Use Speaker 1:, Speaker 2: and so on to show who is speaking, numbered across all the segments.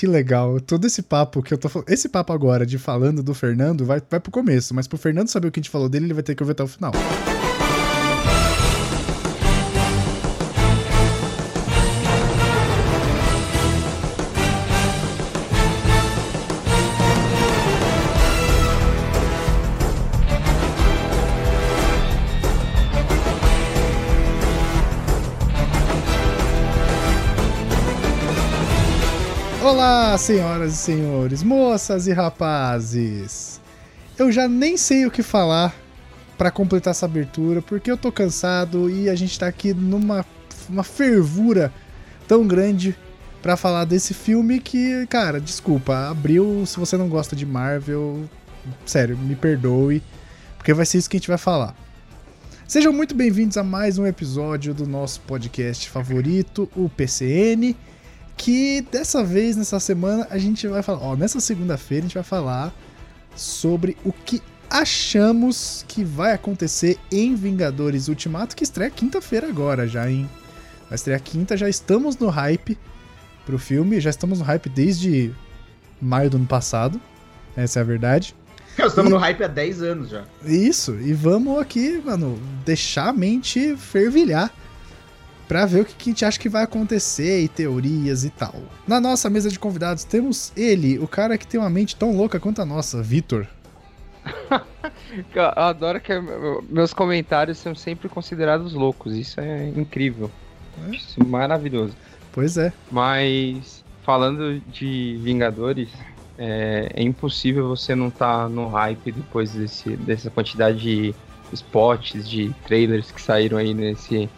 Speaker 1: que legal. Todo esse papo que eu tô falando. Esse papo agora de falando do Fernando vai, vai pro começo, mas pro Fernando saber o que a gente falou dele, ele vai ter que ouvir até o final. Olá, senhoras e senhores, moças e rapazes. Eu já nem sei o que falar para completar essa abertura, porque eu tô cansado e a gente tá aqui numa uma fervura tão grande para falar desse filme que, cara, desculpa, abriu, se você não gosta de Marvel, sério, me perdoe, porque vai ser isso que a gente vai falar. Sejam muito bem-vindos a mais um episódio do nosso podcast favorito, o PCN que dessa vez, nessa semana, a gente vai falar. Ó, nessa segunda-feira a gente vai falar sobre o que achamos que vai acontecer em Vingadores Ultimato, que estreia quinta-feira agora já, hein? Vai estrear quinta, já estamos no hype pro filme, já estamos no hype desde maio do ano passado, essa é a verdade.
Speaker 2: Estamos e... no hype há 10 anos já.
Speaker 1: Isso, e vamos aqui, mano, deixar a mente fervilhar para ver o que, que a gente acha que vai acontecer e teorias e tal. Na nossa mesa de convidados temos ele, o cara que tem uma mente tão louca quanto a nossa, Vitor.
Speaker 3: Eu adoro que meus comentários são sempre considerados loucos. Isso é incrível. É? Isso é maravilhoso.
Speaker 1: Pois é.
Speaker 3: Mas falando de Vingadores, é, é impossível você não estar tá no hype depois desse, dessa quantidade de spots, de trailers que saíram aí nesse,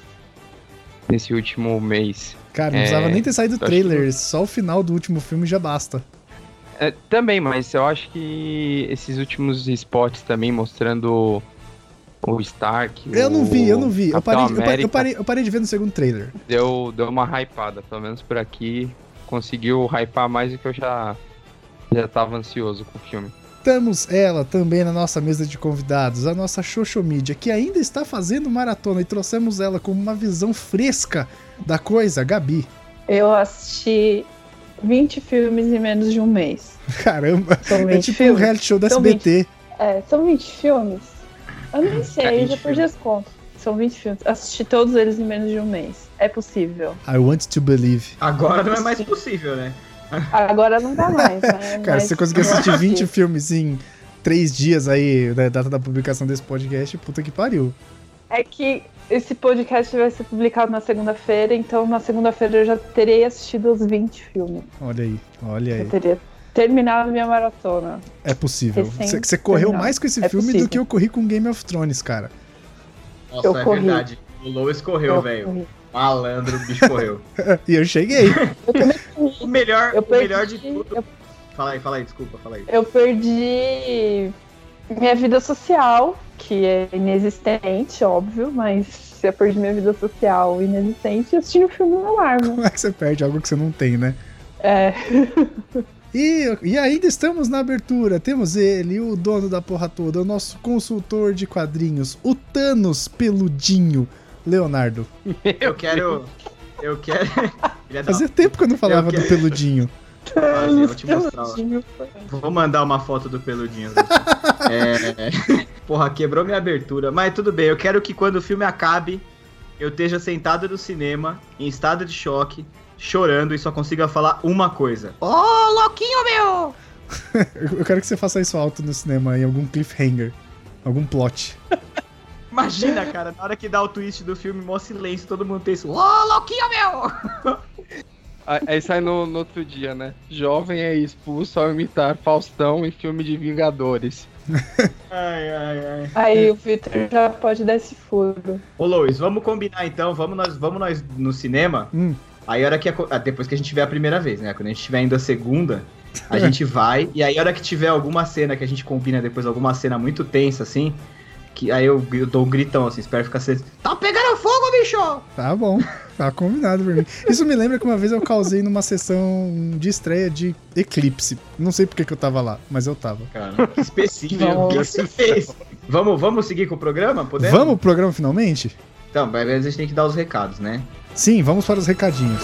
Speaker 3: nesse último mês.
Speaker 1: Cara, não é, precisava nem ter saído trailer, que... só o final do último filme já basta.
Speaker 3: É, também, mas eu acho que esses últimos spots também mostrando o Stark.
Speaker 1: Eu não vi, eu não vi. Eu parei, eu parei, eu, parei, eu, parei, de ver no segundo trailer.
Speaker 3: Deu, deu uma hypada, pelo menos por aqui. Conseguiu hypar mais do que eu já, já tava ansioso com o filme.
Speaker 1: Temos ela também na nossa mesa de convidados, a nossa Xoxomídia, que ainda está fazendo maratona e trouxemos ela com uma visão fresca da coisa, Gabi.
Speaker 4: Eu assisti 20 filmes em menos de um mês.
Speaker 1: Caramba, é tipo filmes. um reality show da são SBT.
Speaker 4: 20, é, são 20 filmes? Eu nem sei, já perdi as contas. São 20 filmes. Assisti todos eles em menos de um mês. É possível.
Speaker 1: I want to believe.
Speaker 2: Agora não é mais possível, né?
Speaker 4: Agora não dá mais,
Speaker 1: né? Cara, se você conseguir assistir 20 filmes em 3 dias aí, da data da publicação desse podcast, puta que pariu.
Speaker 4: É que esse podcast vai ser publicado na segunda-feira, então na segunda-feira eu já terei assistido os 20 filmes.
Speaker 1: Olha aí, olha aí.
Speaker 4: Eu teria terminado minha maratona.
Speaker 1: É possível. Você, você correu terminado. mais com esse é filme possível. do que eu corri com Game of Thrones, cara.
Speaker 2: Nossa, eu é corri. verdade. O Lois correu, velho. Malandro, o bicho correu.
Speaker 1: e eu cheguei.
Speaker 2: Eu o melhor, eu perdi, o melhor de tudo. Eu... Fala aí, fala aí, desculpa, fala aí.
Speaker 4: Eu perdi minha vida social, que é inexistente, óbvio, mas eu perdi minha vida social inexistente assistindo o filme no alarme.
Speaker 1: Como é que você perde algo que você não tem, né?
Speaker 4: É.
Speaker 1: E, e ainda estamos na abertura. Temos ele, o dono da porra toda, o nosso consultor de quadrinhos, o Thanos peludinho, Leonardo.
Speaker 2: Eu quero. Eu quero.
Speaker 1: Fazia tempo que eu não falava eu do peludinho.
Speaker 2: Olha, vou te mostrar. Vou mandar uma foto do peludinho. é... Porra, quebrou minha abertura. Mas tudo bem, eu quero que quando o filme acabe, eu esteja sentado no cinema, em estado de choque, chorando e só consiga falar uma coisa. Ô, oh, louquinho meu!
Speaker 1: eu quero que você faça isso alto no cinema, em algum cliffhanger. Algum plot.
Speaker 2: Imagina, cara, na hora que dá o twist do filme, mó silêncio, todo mundo tem isso. Ô, oh, louquinho meu!
Speaker 3: Aí sai no, no, outro dia, né? Jovem é expulso ao imitar Faustão em filme de Vingadores.
Speaker 2: ai, ai, ai.
Speaker 4: Aí o Victor já pode dar esse furo.
Speaker 2: Ô, Luiz, vamos combinar então, vamos nós, vamos nós no cinema. Hum. Aí a hora que a, ah, depois que a gente tiver a primeira vez, né? Quando a gente estiver indo a segunda, a gente vai. E aí a hora que tiver alguma cena que a gente combina depois, alguma cena muito tensa, assim, que aí eu, eu dou um gritão assim, espero ficar assim. Tá pegando fogo, bicho!
Speaker 1: Tá bom, tá combinado pra mim. Isso me lembra que uma vez eu causei numa sessão de estreia de Eclipse. Não sei porque que eu tava lá, mas eu tava.
Speaker 2: Cara, que específico. o que você fez? Vamos, vamos seguir com o programa?
Speaker 1: Podemos? Vamos pro programa finalmente?
Speaker 2: Então, mas a gente tem que dar os recados, né?
Speaker 1: Sim, vamos para os recadinhos.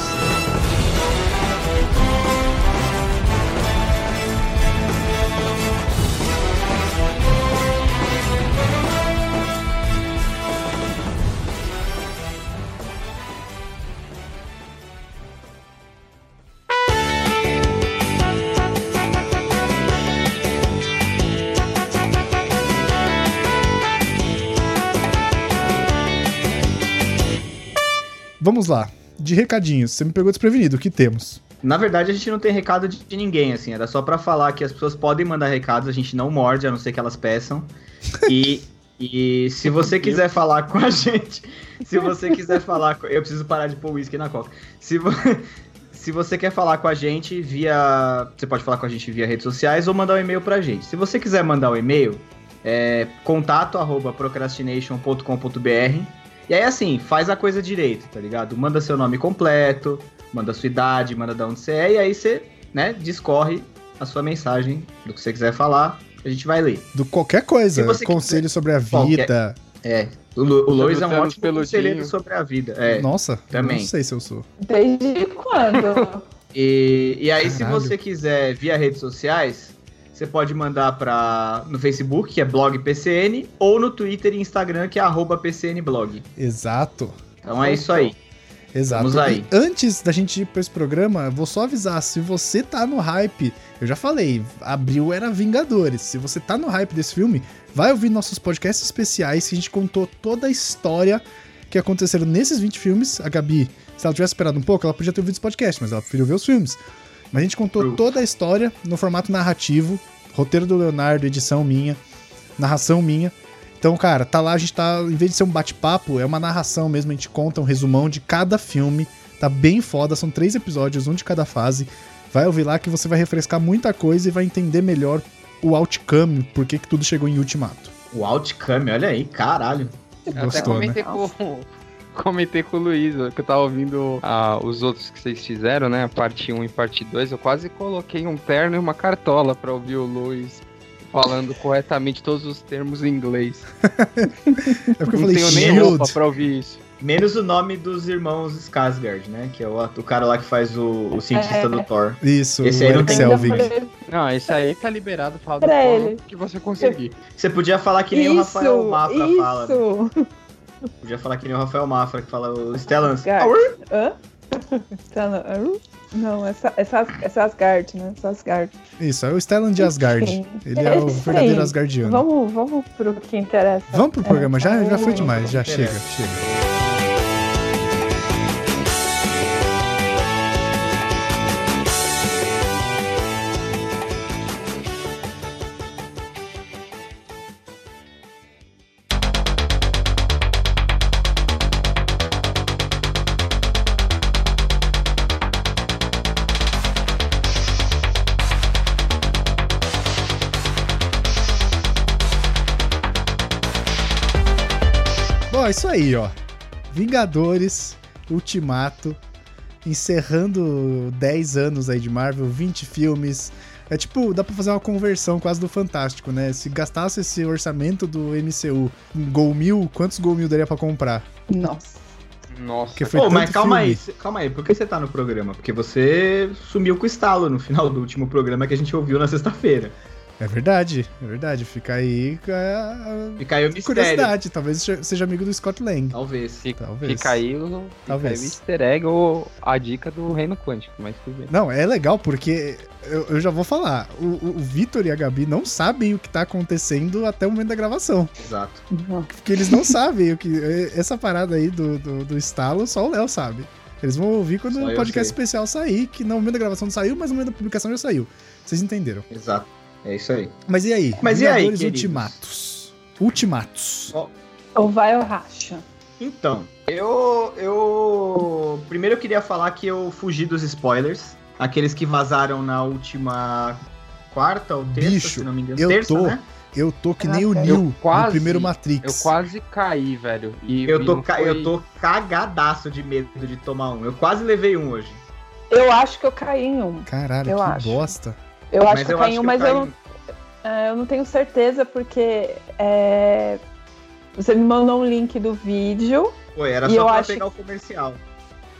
Speaker 1: Vamos lá. De recadinhos, você me pegou desprevenido, o que temos?
Speaker 2: Na verdade, a gente não tem recado de, de ninguém, assim. Era só para falar que as pessoas podem mandar recados, a gente não morde, a não ser que elas peçam. E, e se você quiser falar com a gente, se você quiser falar com, Eu preciso parar de pôr uísque na coca. Se, vo, se você quer falar com a gente via. Você pode falar com a gente via redes sociais ou mandar um e-mail pra gente. Se você quiser mandar um e-mail, é contato arroba procrastination.com.br. E aí, assim, faz a coisa direito, tá ligado? Manda seu nome completo, manda sua idade, manda de onde você é, e aí você, né, discorre a sua mensagem do que você quiser falar, a gente vai ler.
Speaker 1: Do qualquer coisa, conselho quiser, sobre a vida. Qualquer,
Speaker 2: é, o, o Lois é um ótimo conselheiro sobre a vida. É,
Speaker 1: Nossa, também. não sei se eu sou.
Speaker 4: Desde quando?
Speaker 2: e, e aí, Caralho. se você quiser via redes sociais, você pode mandar para no Facebook, que é blog PCN, ou no Twitter e Instagram, que é arroba PCNblog.
Speaker 1: Exato.
Speaker 2: Então é isso aí.
Speaker 1: Exato. Vamos aí. E antes da gente ir para esse programa, vou só avisar, se você tá no hype, eu já falei, abril era Vingadores. Se você tá no hype desse filme, vai ouvir nossos podcasts especiais que a gente contou toda a história que aconteceram nesses 20 filmes. A Gabi, se ela tivesse esperado um pouco, ela podia ter ouvido esse podcast, mas ela preferiu ver os filmes. Mas a gente contou toda a história no formato narrativo, roteiro do Leonardo, edição minha, narração minha. Então, cara, tá lá, a gente tá, em vez de ser um bate-papo, é uma narração mesmo, a gente conta um resumão de cada filme. Tá bem foda, são três episódios, um de cada fase. Vai ouvir lá que você vai refrescar muita coisa e vai entender melhor o outcome, por que, que tudo chegou em Ultimato.
Speaker 2: O outcome, olha aí, caralho.
Speaker 3: Eu Gostou, até comentei né? com, comentei com o Luiz, que eu tava ouvindo ah, os outros que vocês fizeram, né? A parte 1 e parte 2. Eu quase coloquei um terno e uma cartola pra ouvir o Luiz falando corretamente todos os termos em inglês.
Speaker 1: é porque eu
Speaker 3: falei, Não tenho nem roupa pra ouvir isso.
Speaker 2: Menos o nome dos irmãos Skarsgård, né? Que é o, o cara lá que faz o, o cientista é. do Thor.
Speaker 1: Isso,
Speaker 2: esse aí não tem
Speaker 1: Selvig.
Speaker 3: Não, esse aí tá liberado, fala do Thor que você conseguir.
Speaker 2: Você podia falar que nem isso, o Rafael Mafra isso. fala. Né? Podia falar que nem o Rafael Mafra que fala o Stellan.
Speaker 4: Hã? Stellan. Não, é, é, é Asgard, né? Asgard.
Speaker 1: Isso, é o Stellan de Asgard. Ele é o verdadeiro Asgardiano.
Speaker 4: Vamos, vamos pro que interessa.
Speaker 1: Vamos pro programa, é, já, já foi demais, já chega, chega. É isso aí, ó. Vingadores Ultimato, encerrando 10 anos aí de Marvel, 20 filmes. É tipo, dá pra fazer uma conversão quase do Fantástico, né? Se gastasse esse orçamento do MCU em Gol Mil, quantos Gol Mil daria pra comprar?
Speaker 4: Nossa.
Speaker 2: Nossa. Porque foi oh, mas calma filme. aí, calma aí, por que você tá no programa? Porque você sumiu com o estalo no final do último programa que a gente ouviu na sexta-feira.
Speaker 1: É verdade, é verdade. Fica aí com a,
Speaker 2: Fica aí o mistério.
Speaker 1: curiosidade. Talvez seja amigo do Scott Lang.
Speaker 2: Talvez.
Speaker 3: Fica, Talvez. Fica aí o, Talvez. Fica aí o easter egg ou a dica do Reino Quântico, mas tudo bem.
Speaker 1: Não, é legal porque eu, eu já vou falar. O, o, o Vitor e a Gabi não sabem o que tá acontecendo até o momento da gravação.
Speaker 2: Exato.
Speaker 1: Porque eles não sabem o que. Essa parada aí do, do, do estalo, só o Léo sabe. Eles vão ouvir quando o podcast especial sair, que no momento da gravação não saiu, mas no momento da publicação já saiu. Vocês entenderam?
Speaker 2: Exato. É isso aí.
Speaker 1: Mas e aí?
Speaker 2: Mas Vingadores
Speaker 1: e aí, Ultimatos. Ultimatos.
Speaker 4: Oh. Ou vai ou racha?
Speaker 2: Então, eu, eu. Primeiro eu queria falar que eu fugi dos spoilers. Aqueles que vazaram na última quarta ou terça, Bicho, se não me engano.
Speaker 1: Eu
Speaker 2: terça,
Speaker 1: tô.
Speaker 2: Né?
Speaker 1: Eu tô que nem o Neo no primeiro Matrix.
Speaker 3: Eu quase caí, velho.
Speaker 2: E eu, tô, foi... eu tô cagadaço de medo de tomar um. Eu quase levei um hoje.
Speaker 4: Eu acho que eu caí em um.
Speaker 1: Caralho,
Speaker 4: eu
Speaker 1: que
Speaker 4: acho.
Speaker 1: bosta.
Speaker 4: Eu acho mas que eu caí em um, mas eu, não, é, eu não tenho certeza porque é, você me mandou um link do vídeo.
Speaker 2: Foi, era só pra pegar o comercial.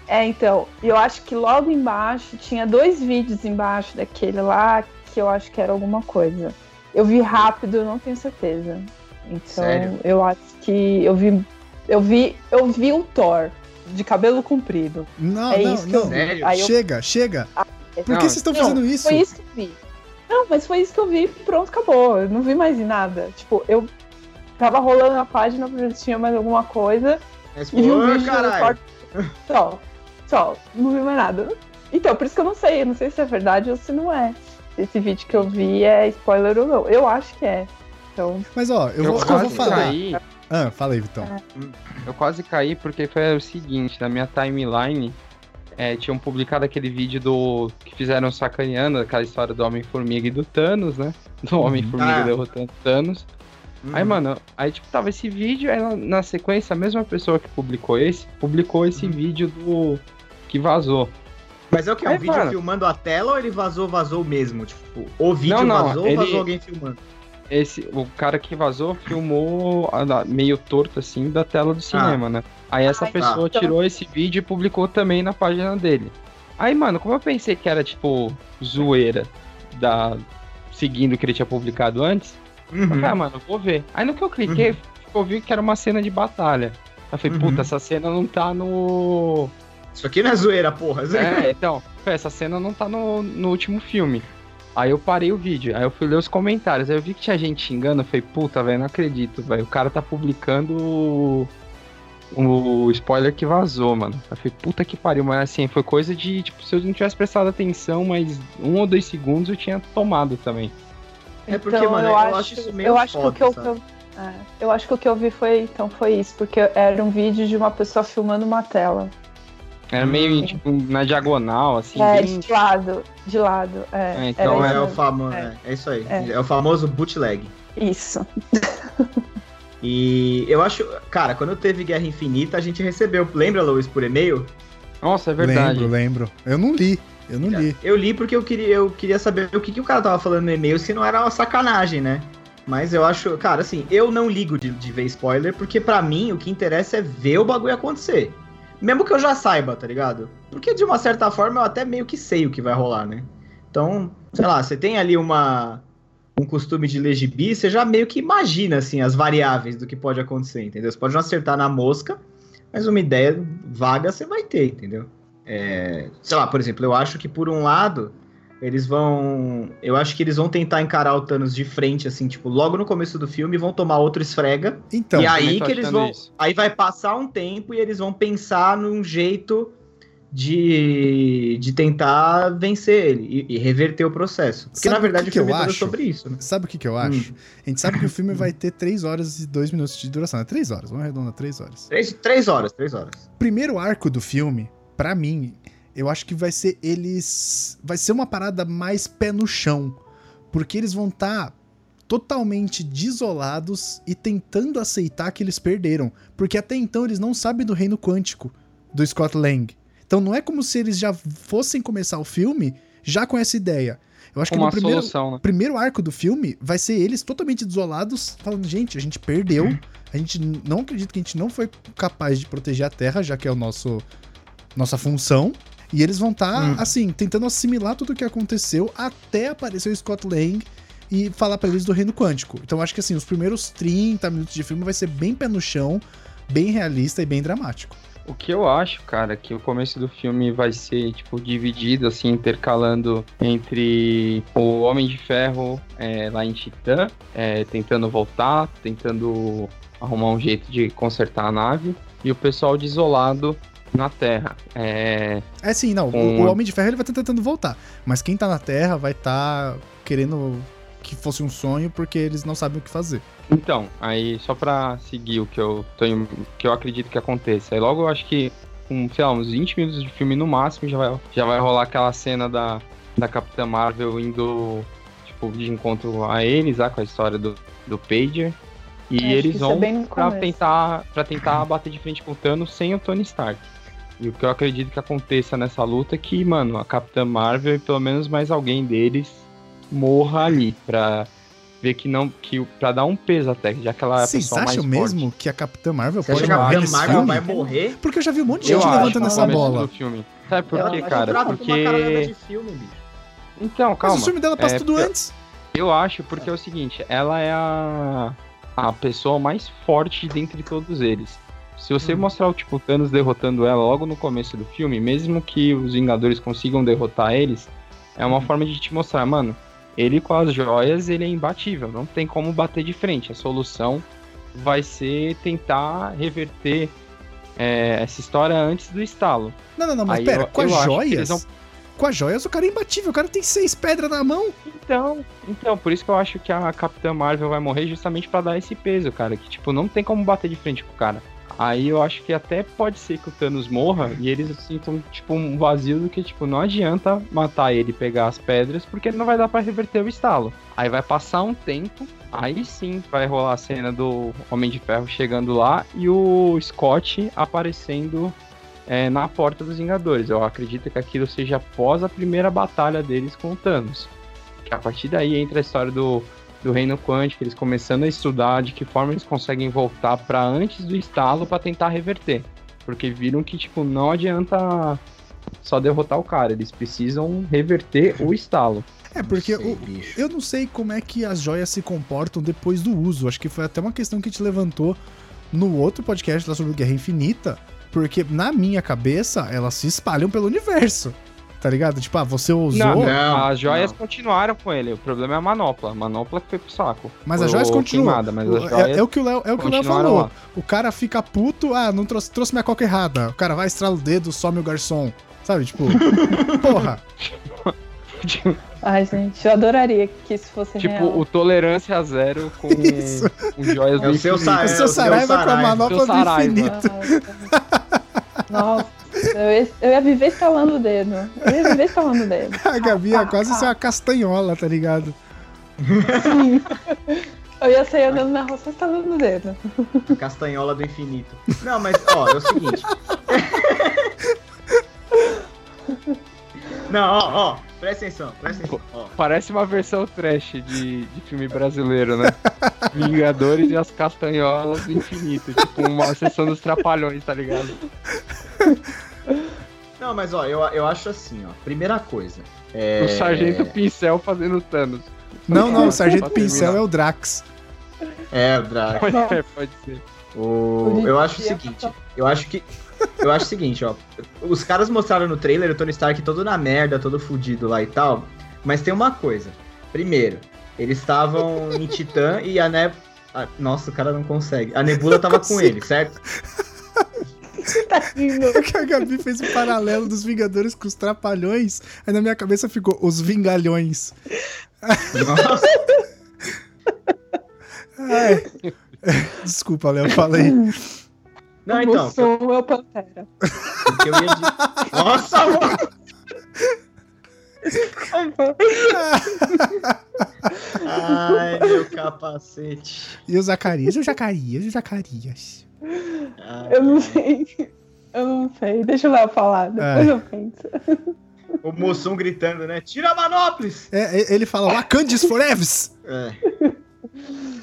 Speaker 4: É, então, eu acho que logo embaixo tinha dois vídeos embaixo daquele lá que eu acho que era alguma coisa. Eu vi rápido, não tenho certeza. Então, Sério? eu acho que eu vi eu vi eu vi o Thor de cabelo comprido.
Speaker 1: Não, é não, isso não. Eu... Chega, eu... chega. Ah, Por que vocês estão fazendo isso?
Speaker 4: Foi isso que eu vi. Não, mas foi isso que eu vi pronto, acabou. Eu não vi mais nada. Tipo, eu tava rolando a página pra ver se tinha mais alguma coisa.
Speaker 2: Mas, e vi um vídeo
Speaker 4: Thor Só. Só. Não vi mais nada. Então, por isso que eu não sei. Eu não sei se é verdade ou se não é. Esse vídeo que eu vi é spoiler ou não. Eu acho que é. Então...
Speaker 1: Mas ó, eu, eu vou, eu vou falar. Caí. Ah, fala aí, Vitão. É.
Speaker 3: Eu quase caí porque foi o seguinte, na minha timeline é, tinham publicado aquele vídeo do. que fizeram sacaneando aquela história do Homem-Formiga e do Thanos, né? Do Homem-Formiga ah. derrotando Thanos. Uhum. Aí, mano, aí tipo, tava esse vídeo, aí na sequência, a mesma pessoa que publicou esse, publicou esse uhum. vídeo do. que vazou.
Speaker 2: Mas é o que? É um vídeo mano, filmando a tela ou ele vazou, vazou mesmo? Tipo, o vídeo não, não, vazou ele... ou vazou alguém filmando?
Speaker 3: Esse, o cara que vazou filmou meio torto assim da tela do cinema, ah. né? Aí essa Ai, pessoa tá. tirou esse vídeo e publicou também na página dele. Aí, mano, como eu pensei que era tipo zoeira da seguindo o que ele tinha publicado antes, uhum. falei, ah, mano, vou ver. Aí no que eu cliquei, uhum. eu vi que era uma cena de batalha. Eu falei, uhum. puta, essa cena não tá no.
Speaker 2: Isso aqui não é zoeira, porra.
Speaker 3: É, então, essa cena não tá no, no último filme. Aí eu parei o vídeo, aí eu fui ler os comentários, aí eu vi que tinha gente xingando, eu falei, puta, velho, não acredito, velho. O cara tá publicando o, o spoiler que vazou, mano. Eu falei, puta que pariu, mas assim, foi coisa de, tipo, se eu não tivesse prestado atenção, mas um ou dois segundos eu tinha tomado também.
Speaker 2: É porque, então, mano, eu, eu acho, acho, isso meio eu acho foda, que o que eu,
Speaker 4: é, eu acho que o que eu vi foi, então, foi isso, porque era um vídeo de uma pessoa filmando uma tela.
Speaker 3: Era meio, tipo, na diagonal, assim.
Speaker 4: É, bem... de lado, de lado. É,
Speaker 2: é então é, o famo... É. é. isso aí. É. é o famoso bootleg.
Speaker 4: Isso.
Speaker 2: e eu acho, cara, quando teve Guerra Infinita, a gente recebeu, lembra, Luiz, por e-mail?
Speaker 3: Nossa, é verdade.
Speaker 1: Lembro, lembro. Eu não li. Eu não li.
Speaker 2: Eu li porque eu queria, eu queria saber o que, que o cara tava falando no e-mail, se não era uma sacanagem, né? Mas eu acho, cara, assim, eu não ligo de, de ver spoiler, porque para mim o que interessa é ver o bagulho acontecer. Mesmo que eu já saiba, tá ligado? Porque de uma certa forma eu até meio que sei o que vai rolar, né? Então, sei lá, você tem ali uma um costume de ler gibi, você já meio que imagina assim as variáveis do que pode acontecer, entendeu? Você pode não acertar na mosca, mas uma ideia vaga você vai ter, entendeu? É, sei lá, por exemplo, eu acho que por um lado eles vão. Eu acho que eles vão tentar encarar o Thanos de frente, assim, tipo, logo no começo do filme, vão tomar outro esfrega. Então, e aí que eles vão. Isso. Aí vai passar um tempo e eles vão pensar num jeito de, de tentar vencer ele e, e reverter o processo. Porque sabe na verdade o, que o filme é sobre isso. Né?
Speaker 1: Sabe o que, que eu acho? Hum. A gente sabe que o filme vai ter 3 horas e 2 minutos de duração. É 3 horas, vamos arredondar 3 horas.
Speaker 2: 3, 3 horas, 3 horas.
Speaker 1: Primeiro arco do filme, para mim, eu acho que vai ser eles. Vai ser uma parada mais pé no chão. Porque eles vão estar tá totalmente desolados e tentando aceitar que eles perderam. Porque até então eles não sabem do reino quântico do Scott Lang. Então não é como se eles já fossem começar o filme já com essa ideia. Eu acho que no primeiro, solução, né? primeiro arco do filme vai ser eles totalmente desolados, falando: gente, a gente perdeu, a gente não acredita que a gente não foi capaz de proteger a Terra, já que é o nosso nossa função. E eles vão estar, tá, hum. assim, tentando assimilar tudo o que aconteceu até aparecer o Scott Lang e falar para eles do reino quântico. Então acho que assim, os primeiros 30 minutos de filme vai ser bem pé no chão, bem realista e bem dramático.
Speaker 3: O que eu acho, cara, que o começo do filme vai ser, tipo, dividido, assim, intercalando entre o Homem de Ferro é, lá em Titã, é, tentando voltar, tentando arrumar um jeito de consertar a nave, e o pessoal desolado na Terra. É,
Speaker 1: é sim, não. Com... O, Homem de Ferro ele vai estar tentando voltar. Mas quem tá na Terra vai estar tá querendo que fosse um sonho porque eles não sabem o que fazer.
Speaker 3: Então, aí só pra seguir o que eu, tô, que eu acredito que aconteça. Aí logo eu acho que, com, sei lá, uns 20 minutos de filme no máximo, já vai, já vai rolar aquela cena da, da Capitã Marvel indo, tipo, de encontro a eles, lá, com a história do, do Pager. E é, eles vão é pra tentar, pra tentar bater de frente com o Thanos sem o Tony Stark. E o que eu acredito que aconteça nessa luta é que, mano, a Capitã Marvel e pelo menos mais alguém deles morra ali pra ver que não que para dar um peso até, já que ela é a Vocês pessoa acham
Speaker 1: mesmo
Speaker 3: forte.
Speaker 1: que a Capitã Marvel
Speaker 2: Você pode morrer? A Capitã Marvel vai morrer?
Speaker 1: Porque eu já vi um monte de gente eu levantando essa bola.
Speaker 3: Do filme. Sabe por quê, cara? Porque filme, Então, calma. Mas
Speaker 1: o filme dela passa é, tudo antes.
Speaker 3: Eu acho porque é o seguinte, ela é a a pessoa mais forte dentre todos eles. Se você hum. mostrar o tipo Thanos derrotando ela logo no começo do filme, mesmo que os Vingadores consigam derrotar eles, é uma hum. forma de te mostrar, mano, ele com as joias, ele é imbatível, não tem como bater de frente. A solução vai ser tentar reverter é, essa história antes do estalo.
Speaker 1: Não, não, não, mas Aí pera, eu, com as joias. Com as joias o cara é imbatível, o cara tem seis pedras na mão.
Speaker 3: Então, então, por isso que eu acho que a Capitã Marvel vai morrer justamente para dar esse peso, cara. Que, tipo, não tem como bater de frente com o cara. Aí eu acho que até pode ser que o Thanos morra e eles sintam, tipo, um vazio do que, tipo, não adianta matar ele e pegar as pedras, porque não vai dar para reverter o estalo. Aí vai passar um tempo, aí sim vai rolar a cena do Homem de Ferro chegando lá e o Scott aparecendo é, na porta dos Vingadores. Eu acredito que aquilo seja após a primeira batalha deles com o Thanos. Que a partir daí entra a história do do reino quântico, eles começando a estudar de que forma eles conseguem voltar para antes do estalo para tentar reverter. Porque viram que, tipo, não adianta só derrotar o cara, eles precisam reverter o estalo.
Speaker 1: É, porque sei, o, eu não sei como é que as joias se comportam depois do uso. Acho que foi até uma questão que te levantou no outro podcast lá sobre Guerra Infinita. Porque na minha cabeça, elas se espalham pelo universo. Tá ligado? Tipo, ah, você usou.
Speaker 3: Não, não as joias não. continuaram com ele. O problema é a manopla. A manopla que foi pro saco.
Speaker 1: Mas as joias continuam. É, é, o que o Léo, é o que o Léo falou. Lá. O cara fica puto, ah, não trouxe, trouxe minha coca errada. O cara vai, estrala o dedo, some o garçom. Sabe, tipo, porra.
Speaker 4: Ai, gente, eu adoraria que isso fosse
Speaker 3: tipo,
Speaker 4: real.
Speaker 3: Tipo, o tolerância a zero com, com joias é do o
Speaker 1: seu infinito. o seu Saraiva com a manopla do infinito.
Speaker 4: Nossa. Eu ia, eu ia viver estalando o dedo. Eu ia viver estalando o dedo.
Speaker 1: A Gabi ia quase ser uma castanhola, tá ligado?
Speaker 4: Sim. Eu ia sair andando na rua só estalando o dedo.
Speaker 2: A castanhola do infinito. Não, mas, ó, é o seguinte. Não, ó, ó, presta atenção, presta atenção. Ó.
Speaker 3: Parece uma versão trash de, de filme brasileiro, né? Vingadores e as castanholas do infinito. Tipo, uma sessão dos trapalhões, tá ligado?
Speaker 2: Não, mas ó, eu, eu acho assim, ó. Primeira coisa. É...
Speaker 3: O Sargento Pincel fazendo Thanos.
Speaker 1: Não, não, o Sargento Pincel é o Drax.
Speaker 2: É, o Drax.
Speaker 3: Pode, é, pode ser.
Speaker 2: O... Eu acho o seguinte, eu acho que. Eu acho o seguinte, ó. Os caras mostraram no trailer o Tony Stark todo na merda, todo fudido lá e tal. Mas tem uma coisa. Primeiro, eles estavam em Titã e a Nebula. Nossa, o cara não consegue. A Nebula tava com ele, certo?
Speaker 1: tá rindo. É que a Gabi fez um paralelo dos Vingadores com os Trapalhões, aí na minha cabeça ficou os Vingalhões. Nossa. Ai. Desculpa, Léo, falei.
Speaker 2: Não, então.
Speaker 4: Eu sou o Pantera. Porque eu ia
Speaker 2: de... Nossa, mano! Ai, meu capacete.
Speaker 1: E o Zacarias, o Zacarias, o Zacarias.
Speaker 4: Ah, eu não sei. Eu não sei. Deixa o Léo falar, depois é. eu penso.
Speaker 2: O Moçum gritando, né? Tira a Manoplis!
Speaker 1: É, ele fala Wakandis forever! É.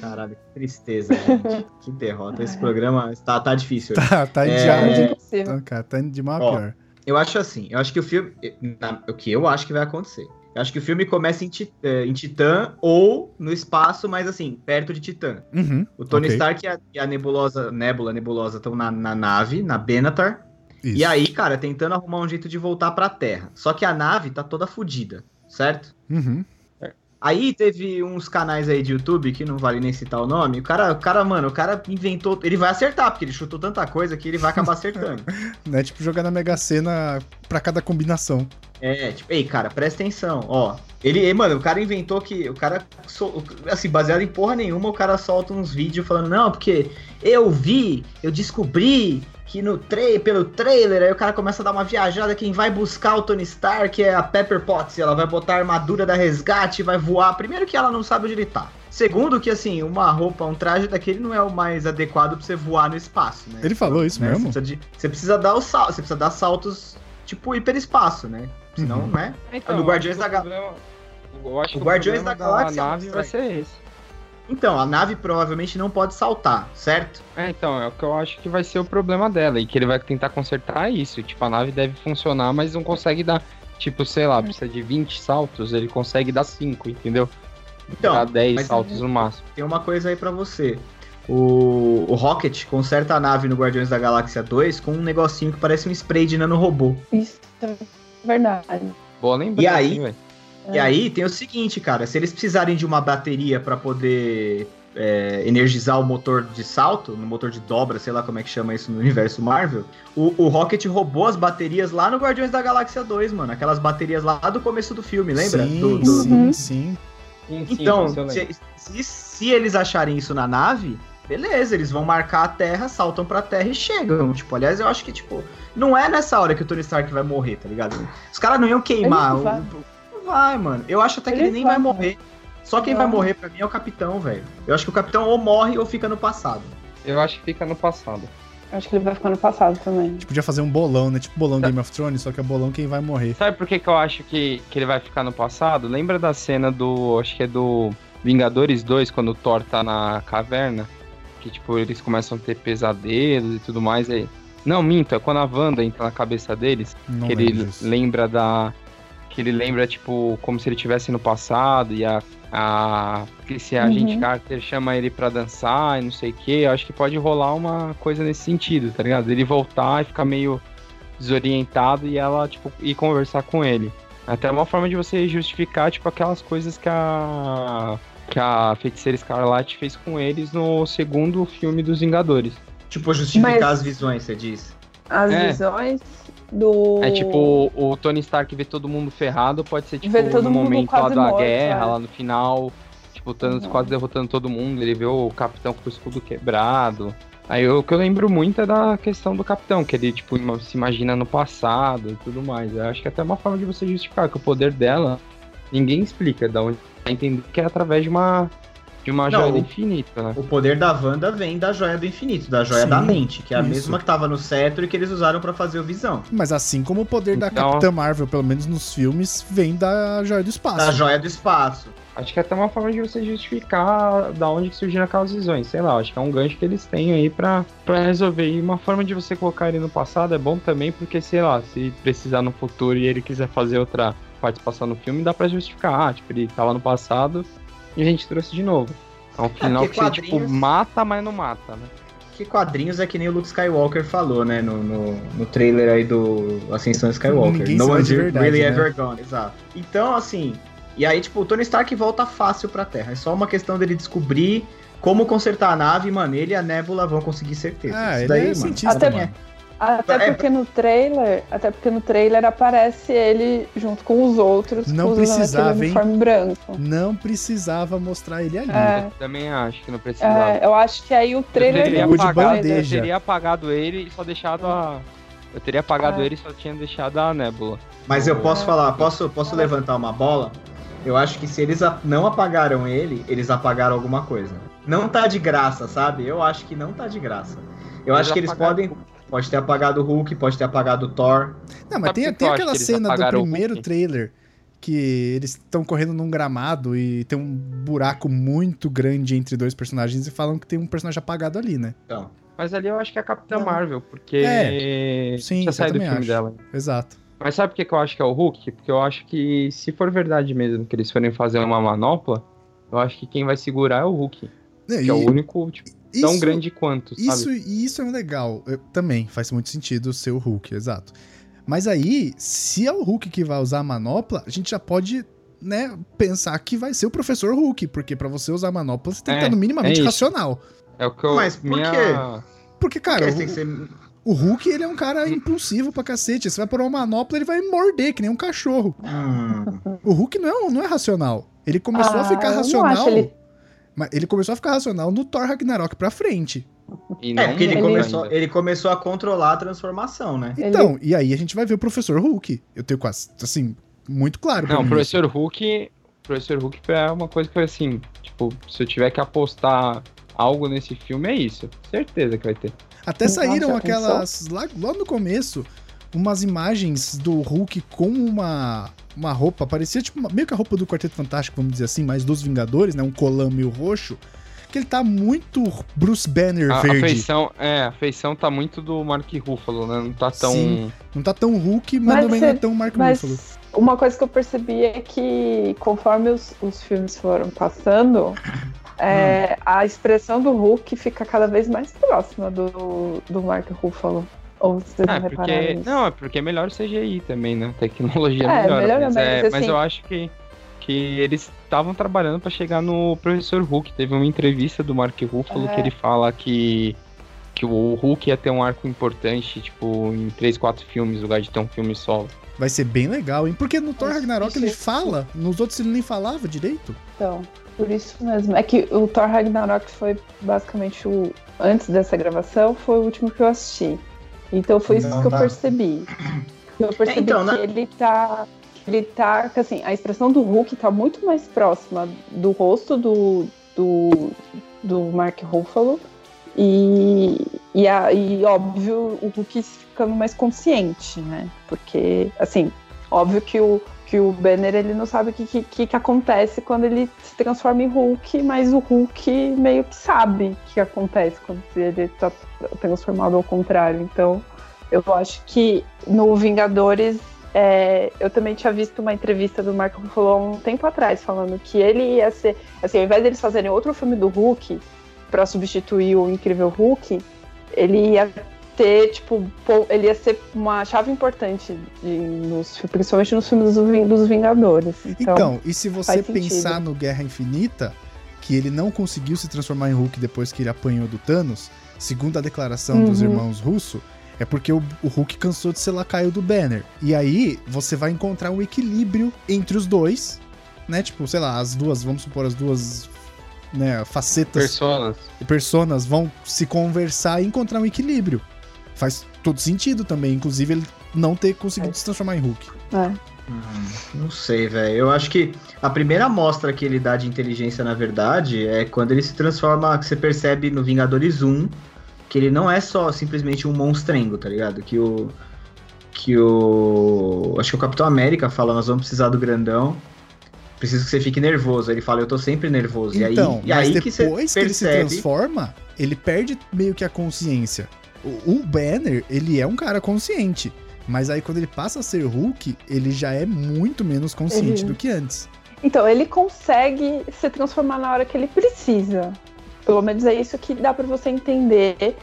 Speaker 2: Caralho, que tristeza, gente. Que derrota. Esse programa tá, tá difícil.
Speaker 1: Tá, tá é... de, tá, cara, tá de mal pior.
Speaker 2: Eu acho assim, eu acho que o filme. Na, o que eu acho que vai acontecer. Eu acho que o filme começa em, é, em, Titã ou no espaço, mas assim, perto de Titã.
Speaker 1: Uhum,
Speaker 2: o Tony okay. Stark e a, e a, Nebulosa, Nebula, Nebulosa estão na, na, nave, na Benatar. Isso. E aí, cara, tentando arrumar um jeito de voltar pra Terra. Só que a nave tá toda fodida, certo?
Speaker 1: Uhum.
Speaker 2: Aí teve uns canais aí de YouTube, que não vale nem citar o nome. O cara, o cara, mano, o cara inventou. Ele vai acertar, porque ele chutou tanta coisa que ele vai acabar acertando.
Speaker 1: não é tipo jogar na Mega Sena pra cada combinação.
Speaker 2: É, tipo, ei, cara, presta atenção, ó. Ele, mano, o cara inventou que. O cara, assim, baseado em porra nenhuma, o cara solta uns vídeos falando, não, porque eu vi, eu descobri que no tra pelo trailer, aí o cara começa a dar uma viajada, quem vai buscar o Tony Stark é a Pepper Potts, ela vai botar a armadura da resgate, vai voar. Primeiro que ela não sabe onde ele tá. Segundo que, assim, uma roupa, um traje daquele não é o mais adequado pra você voar no espaço, né?
Speaker 1: Ele falou isso
Speaker 2: né?
Speaker 1: mesmo?
Speaker 2: Você precisa, de, você precisa dar o sal, você precisa dar saltos, tipo, hiperespaço, né? Senão, uhum. né?
Speaker 3: Então, no Guardiões da Galáxia. Eu acho que o Guardiões da Galáxia nave vai ser esse.
Speaker 2: Então, a nave provavelmente não pode saltar, certo?
Speaker 3: É, então, é o que eu acho que vai ser o problema dela. E que ele vai tentar consertar isso. Tipo, a nave deve funcionar, mas não consegue dar. Tipo, sei lá, precisa de 20 saltos, ele consegue dar 5, entendeu? Então, Dá 10 saltos no máximo.
Speaker 2: Tem uma coisa aí para você. O, o Rocket conserta a nave no Guardiões da Galáxia 2 com um negocinho que parece um spray de nanorobô.
Speaker 4: Isso, é verdade.
Speaker 3: Boa lembrança,
Speaker 2: e aí, e aí tem o seguinte, cara, se eles precisarem de uma bateria para poder é, energizar o motor de salto, no motor de dobra, sei lá como é que chama isso no universo Marvel, o, o Rocket roubou as baterias lá no Guardiões da Galáxia 2, mano. Aquelas baterias lá do começo do filme, lembra?
Speaker 1: Sim,
Speaker 2: do,
Speaker 1: do... sim, sim.
Speaker 2: Então, se, se, se, eles acharem isso na nave, beleza, eles vão marcar a Terra, saltam pra Terra e chegam. Tipo, aliás, eu acho que, tipo, não é nessa hora que o Tony Stark vai morrer, tá ligado? Os caras não iam queimar. Não vai. não mano. Eu acho até que ele, ele nem vai, vai morrer. Só quem vai morrer pra mim é o capitão, velho. Eu acho que o capitão ou morre ou fica no passado.
Speaker 3: Eu acho que fica no passado.
Speaker 4: Acho que ele vai ficar no passado também. A
Speaker 1: gente podia fazer um bolão, né? Tipo bolão tá. Game of Thrones, só que é bolão quem vai morrer.
Speaker 3: Sabe por que, que eu acho que, que ele vai ficar no passado? Lembra da cena do. Acho que é do Vingadores 2, quando o Thor tá na caverna? Que, tipo, eles começam a ter pesadelos e tudo mais. Aí... Não, minto, é quando a Wanda entra na cabeça deles. Não que ele disso. lembra da. Que ele lembra, tipo, como se ele estivesse no passado e a a que se a uhum. gente Carter chama ele para dançar e não sei o que, eu acho que pode rolar uma coisa nesse sentido, tá ligado? Ele voltar e ficar meio desorientado e ela, tipo, ir conversar com ele. Até uma forma de você justificar, tipo, aquelas coisas que a que a Feiticeira Escarlate fez com eles no segundo filme dos Vingadores.
Speaker 2: Tipo, justificar Mas... as visões, você diz.
Speaker 4: As é. visões do.
Speaker 3: É tipo, o Tony Stark vê todo mundo ferrado, pode ser tipo no momento lá da morto, guerra, é. lá no final, tipo, o Thanos uhum. quase derrotando todo mundo, ele vê o Capitão com o escudo quebrado. Aí o que eu lembro muito é da questão do Capitão, que ele, tipo, se imagina no passado e tudo mais. Eu acho que é até uma forma de você justificar que o poder dela, ninguém explica, da onde entender que é através de uma de uma não, joia do infinito, né?
Speaker 2: O poder da Wanda vem da joia do infinito, da joia Sim, da mente, que é a isso. mesma que tava no cetro e que eles usaram para fazer o Visão.
Speaker 1: Mas assim como o poder então... da Capitã Marvel, pelo menos nos filmes, vem da joia do espaço.
Speaker 2: Da joia do espaço.
Speaker 3: Acho que é até uma forma de você justificar da onde que surgiram aquelas visões. Sei lá, acho que é um gancho que eles têm aí pra, pra resolver. E uma forma de você colocar ele no passado é bom também, porque, sei lá, se precisar no futuro e ele quiser fazer outra participação no filme, dá pra justificar. Ah, tipo, ele tava no passado e a gente trouxe de novo. É um final é que você, tipo, mata, mas não mata, né?
Speaker 2: Que quadrinhos é que nem o Luke Skywalker falou, né? No, no, no trailer aí do Ascensão Skywalker.
Speaker 1: Ninguém no one's really né? ever
Speaker 2: gone, exato. Então, assim. E aí, tipo, o Tony Stark volta fácil pra Terra. É só uma questão dele descobrir como consertar a nave, mano. Ele e a Nebula vão conseguir certeza.
Speaker 1: Ah, Isso ele daí, é mano, cientista,
Speaker 4: Até, mano. Até é, porque no trailer, até porque no trailer aparece ele junto com os outros
Speaker 1: não precisava, uniforme branco. Não precisava mostrar ele ali.
Speaker 3: É. Eu também acho que não precisava.
Speaker 4: É, eu acho que aí o trailer
Speaker 3: eu teria, apagado, eu teria apagado ele e só deixado a eu teria apagado é. ele e só tinha deixado a nébula.
Speaker 2: Mas eu posso falar, posso posso levantar uma bola? Eu acho que se eles não apagaram ele, eles apagaram alguma coisa. Não tá de graça, sabe? Eu acho que não tá de graça. Eu eles acho que eles podem Pode ter apagado o Hulk, pode ter apagado o Thor.
Speaker 1: Não, mas tem, tem aquela cena do primeiro trailer que eles estão correndo num gramado e tem um buraco muito grande entre dois personagens e falam que tem um personagem apagado ali, né?
Speaker 3: Então. Mas ali eu acho que é a Capitã Marvel, porque é,
Speaker 1: sim, já sai do filme acho. dela. Exato.
Speaker 3: Mas sabe por que eu acho que é o Hulk? Porque eu acho que se for verdade mesmo que eles forem fazer uma manopla, eu acho que quem vai segurar é o Hulk. É, que e... é o único, tipo, isso, tão grande quanto, sabe?
Speaker 1: Isso, e isso é legal. Eu, também faz muito sentido ser o Hulk, exato. Mas aí, se é o Hulk que vai usar a manopla, a gente já pode né, pensar que vai ser o professor Hulk, porque para você usar a manopla você tem que é, estar no minimamente é racional.
Speaker 3: É o que eu.
Speaker 2: Mas por
Speaker 3: minha...
Speaker 2: quê?
Speaker 1: Porque, cara, porque o, ser... o, Hulk ele é um cara impulsivo pra cacete. Você vai pôr uma manopla, ele vai morder, que nem um cachorro. Hum. O Hulk não é, não é racional. Ele começou ah, a ficar racional. Ele... Mas ele começou a ficar racional no Thor Ragnarok pra frente.
Speaker 2: é, porque ele começou, ele começou a controlar a transformação, né?
Speaker 1: Então, ele... e aí a gente vai ver o Professor Hulk. Eu tenho quase, assim, muito claro.
Speaker 3: Não, o Professor. Hulk. Professor Hulk é uma coisa que foi assim, tipo, se eu tiver que apostar algo nesse filme, é isso. Certeza que vai ter.
Speaker 1: Até saíram Nossa, aquelas. Lá, lá no começo, umas imagens do Hulk com uma uma roupa, parecia tipo uma, meio que a roupa do Quarteto Fantástico, vamos dizer assim, mas dos Vingadores, né? Um colã meio roxo. Que ele tá muito Bruce Banner a, verde.
Speaker 3: A feição, é, a feição tá muito do Mark Ruffalo, né? Não tá tão. Sim,
Speaker 1: não tá tão Hulk, mas, mas também não é tão Mark mas Ruffalo.
Speaker 4: Uma coisa que eu percebi é que conforme os, os filmes foram passando, é, hum. a expressão do Hulk fica cada vez mais próxima do, do Mark Ruffalo. Ou vocês
Speaker 3: ah, não porque, Não, é porque é melhor o CGI também, né? Tecnologia é, melhora. Mas, é, mas eu acho que, que eles estavam trabalhando para chegar no Professor Hulk. Teve uma entrevista do Mark Ruffalo é. que ele fala que que o Hulk ia ter um arco importante, tipo, em 3, 4 filmes, no lugar de ter um filme solo.
Speaker 1: Vai ser bem legal, hein? Porque no Thor Ragnarok ele fala, nos outros ele nem falava direito.
Speaker 4: Então, por isso mesmo. É que o Thor Ragnarok foi basicamente o. Antes dessa gravação, foi o último que eu assisti. Então foi isso Não, que eu percebi. Eu percebi então, que né? ele tá. Ele tá. Assim, a expressão do Hulk tá muito mais próxima do rosto do, do, do Mark Ruffalo. E, e, a, e óbvio, o Hulk ficando mais consciente, né? Porque, assim, óbvio que o, que o Banner ele não sabe o que, que, que, acontece quando ele se transforma em Hulk, mas o Hulk meio que sabe o que acontece quando ele está transformado ao contrário. Então, eu acho que no Vingadores, é, eu também tinha visto uma entrevista do Marco Ruffalo há um tempo atrás, falando que ele ia ser, assim, ao invés deles fazerem outro filme do Hulk para substituir o Incrível Hulk, ele ia ter, tipo, ele ia ser uma chave importante, de, nos, principalmente nos filmes dos Vingadores. Então, então
Speaker 1: e se você pensar sentido. no Guerra Infinita, que ele não conseguiu se transformar em Hulk depois que ele apanhou do Thanos, segundo a declaração uhum. dos irmãos Russo, é porque o, o, Hulk cansou de ser lacaio do Banner. E aí você vai encontrar um equilíbrio entre os dois, né? Tipo, sei lá, as duas, vamos supor, as duas né, facetas.
Speaker 3: Personas.
Speaker 1: Personas vão se conversar e encontrar um equilíbrio faz todo sentido também, inclusive ele não ter conseguido é. se transformar em Hulk.
Speaker 4: É.
Speaker 2: Hum, não sei, velho. Eu acho que a primeira amostra que ele dá de inteligência, na verdade, é quando ele se transforma, que você percebe no Vingadores 1, que ele não é só simplesmente um monstrengo, tá ligado? Que o. Que o. Acho que o Capitão América fala, nós vamos precisar do grandão. Preciso que você fique nervoso. Ele fala, eu tô sempre nervoso.
Speaker 1: Então,
Speaker 2: e aí,
Speaker 1: e aí que, depois que, que ele se transforma, ele perde meio que a consciência o, Banner, ele é um cara consciente. Mas aí quando ele passa a ser Hulk, ele já é muito menos consciente uhum. do que antes.
Speaker 4: Então, ele consegue se transformar na hora que ele precisa. Pelo menos é isso que dá para você entender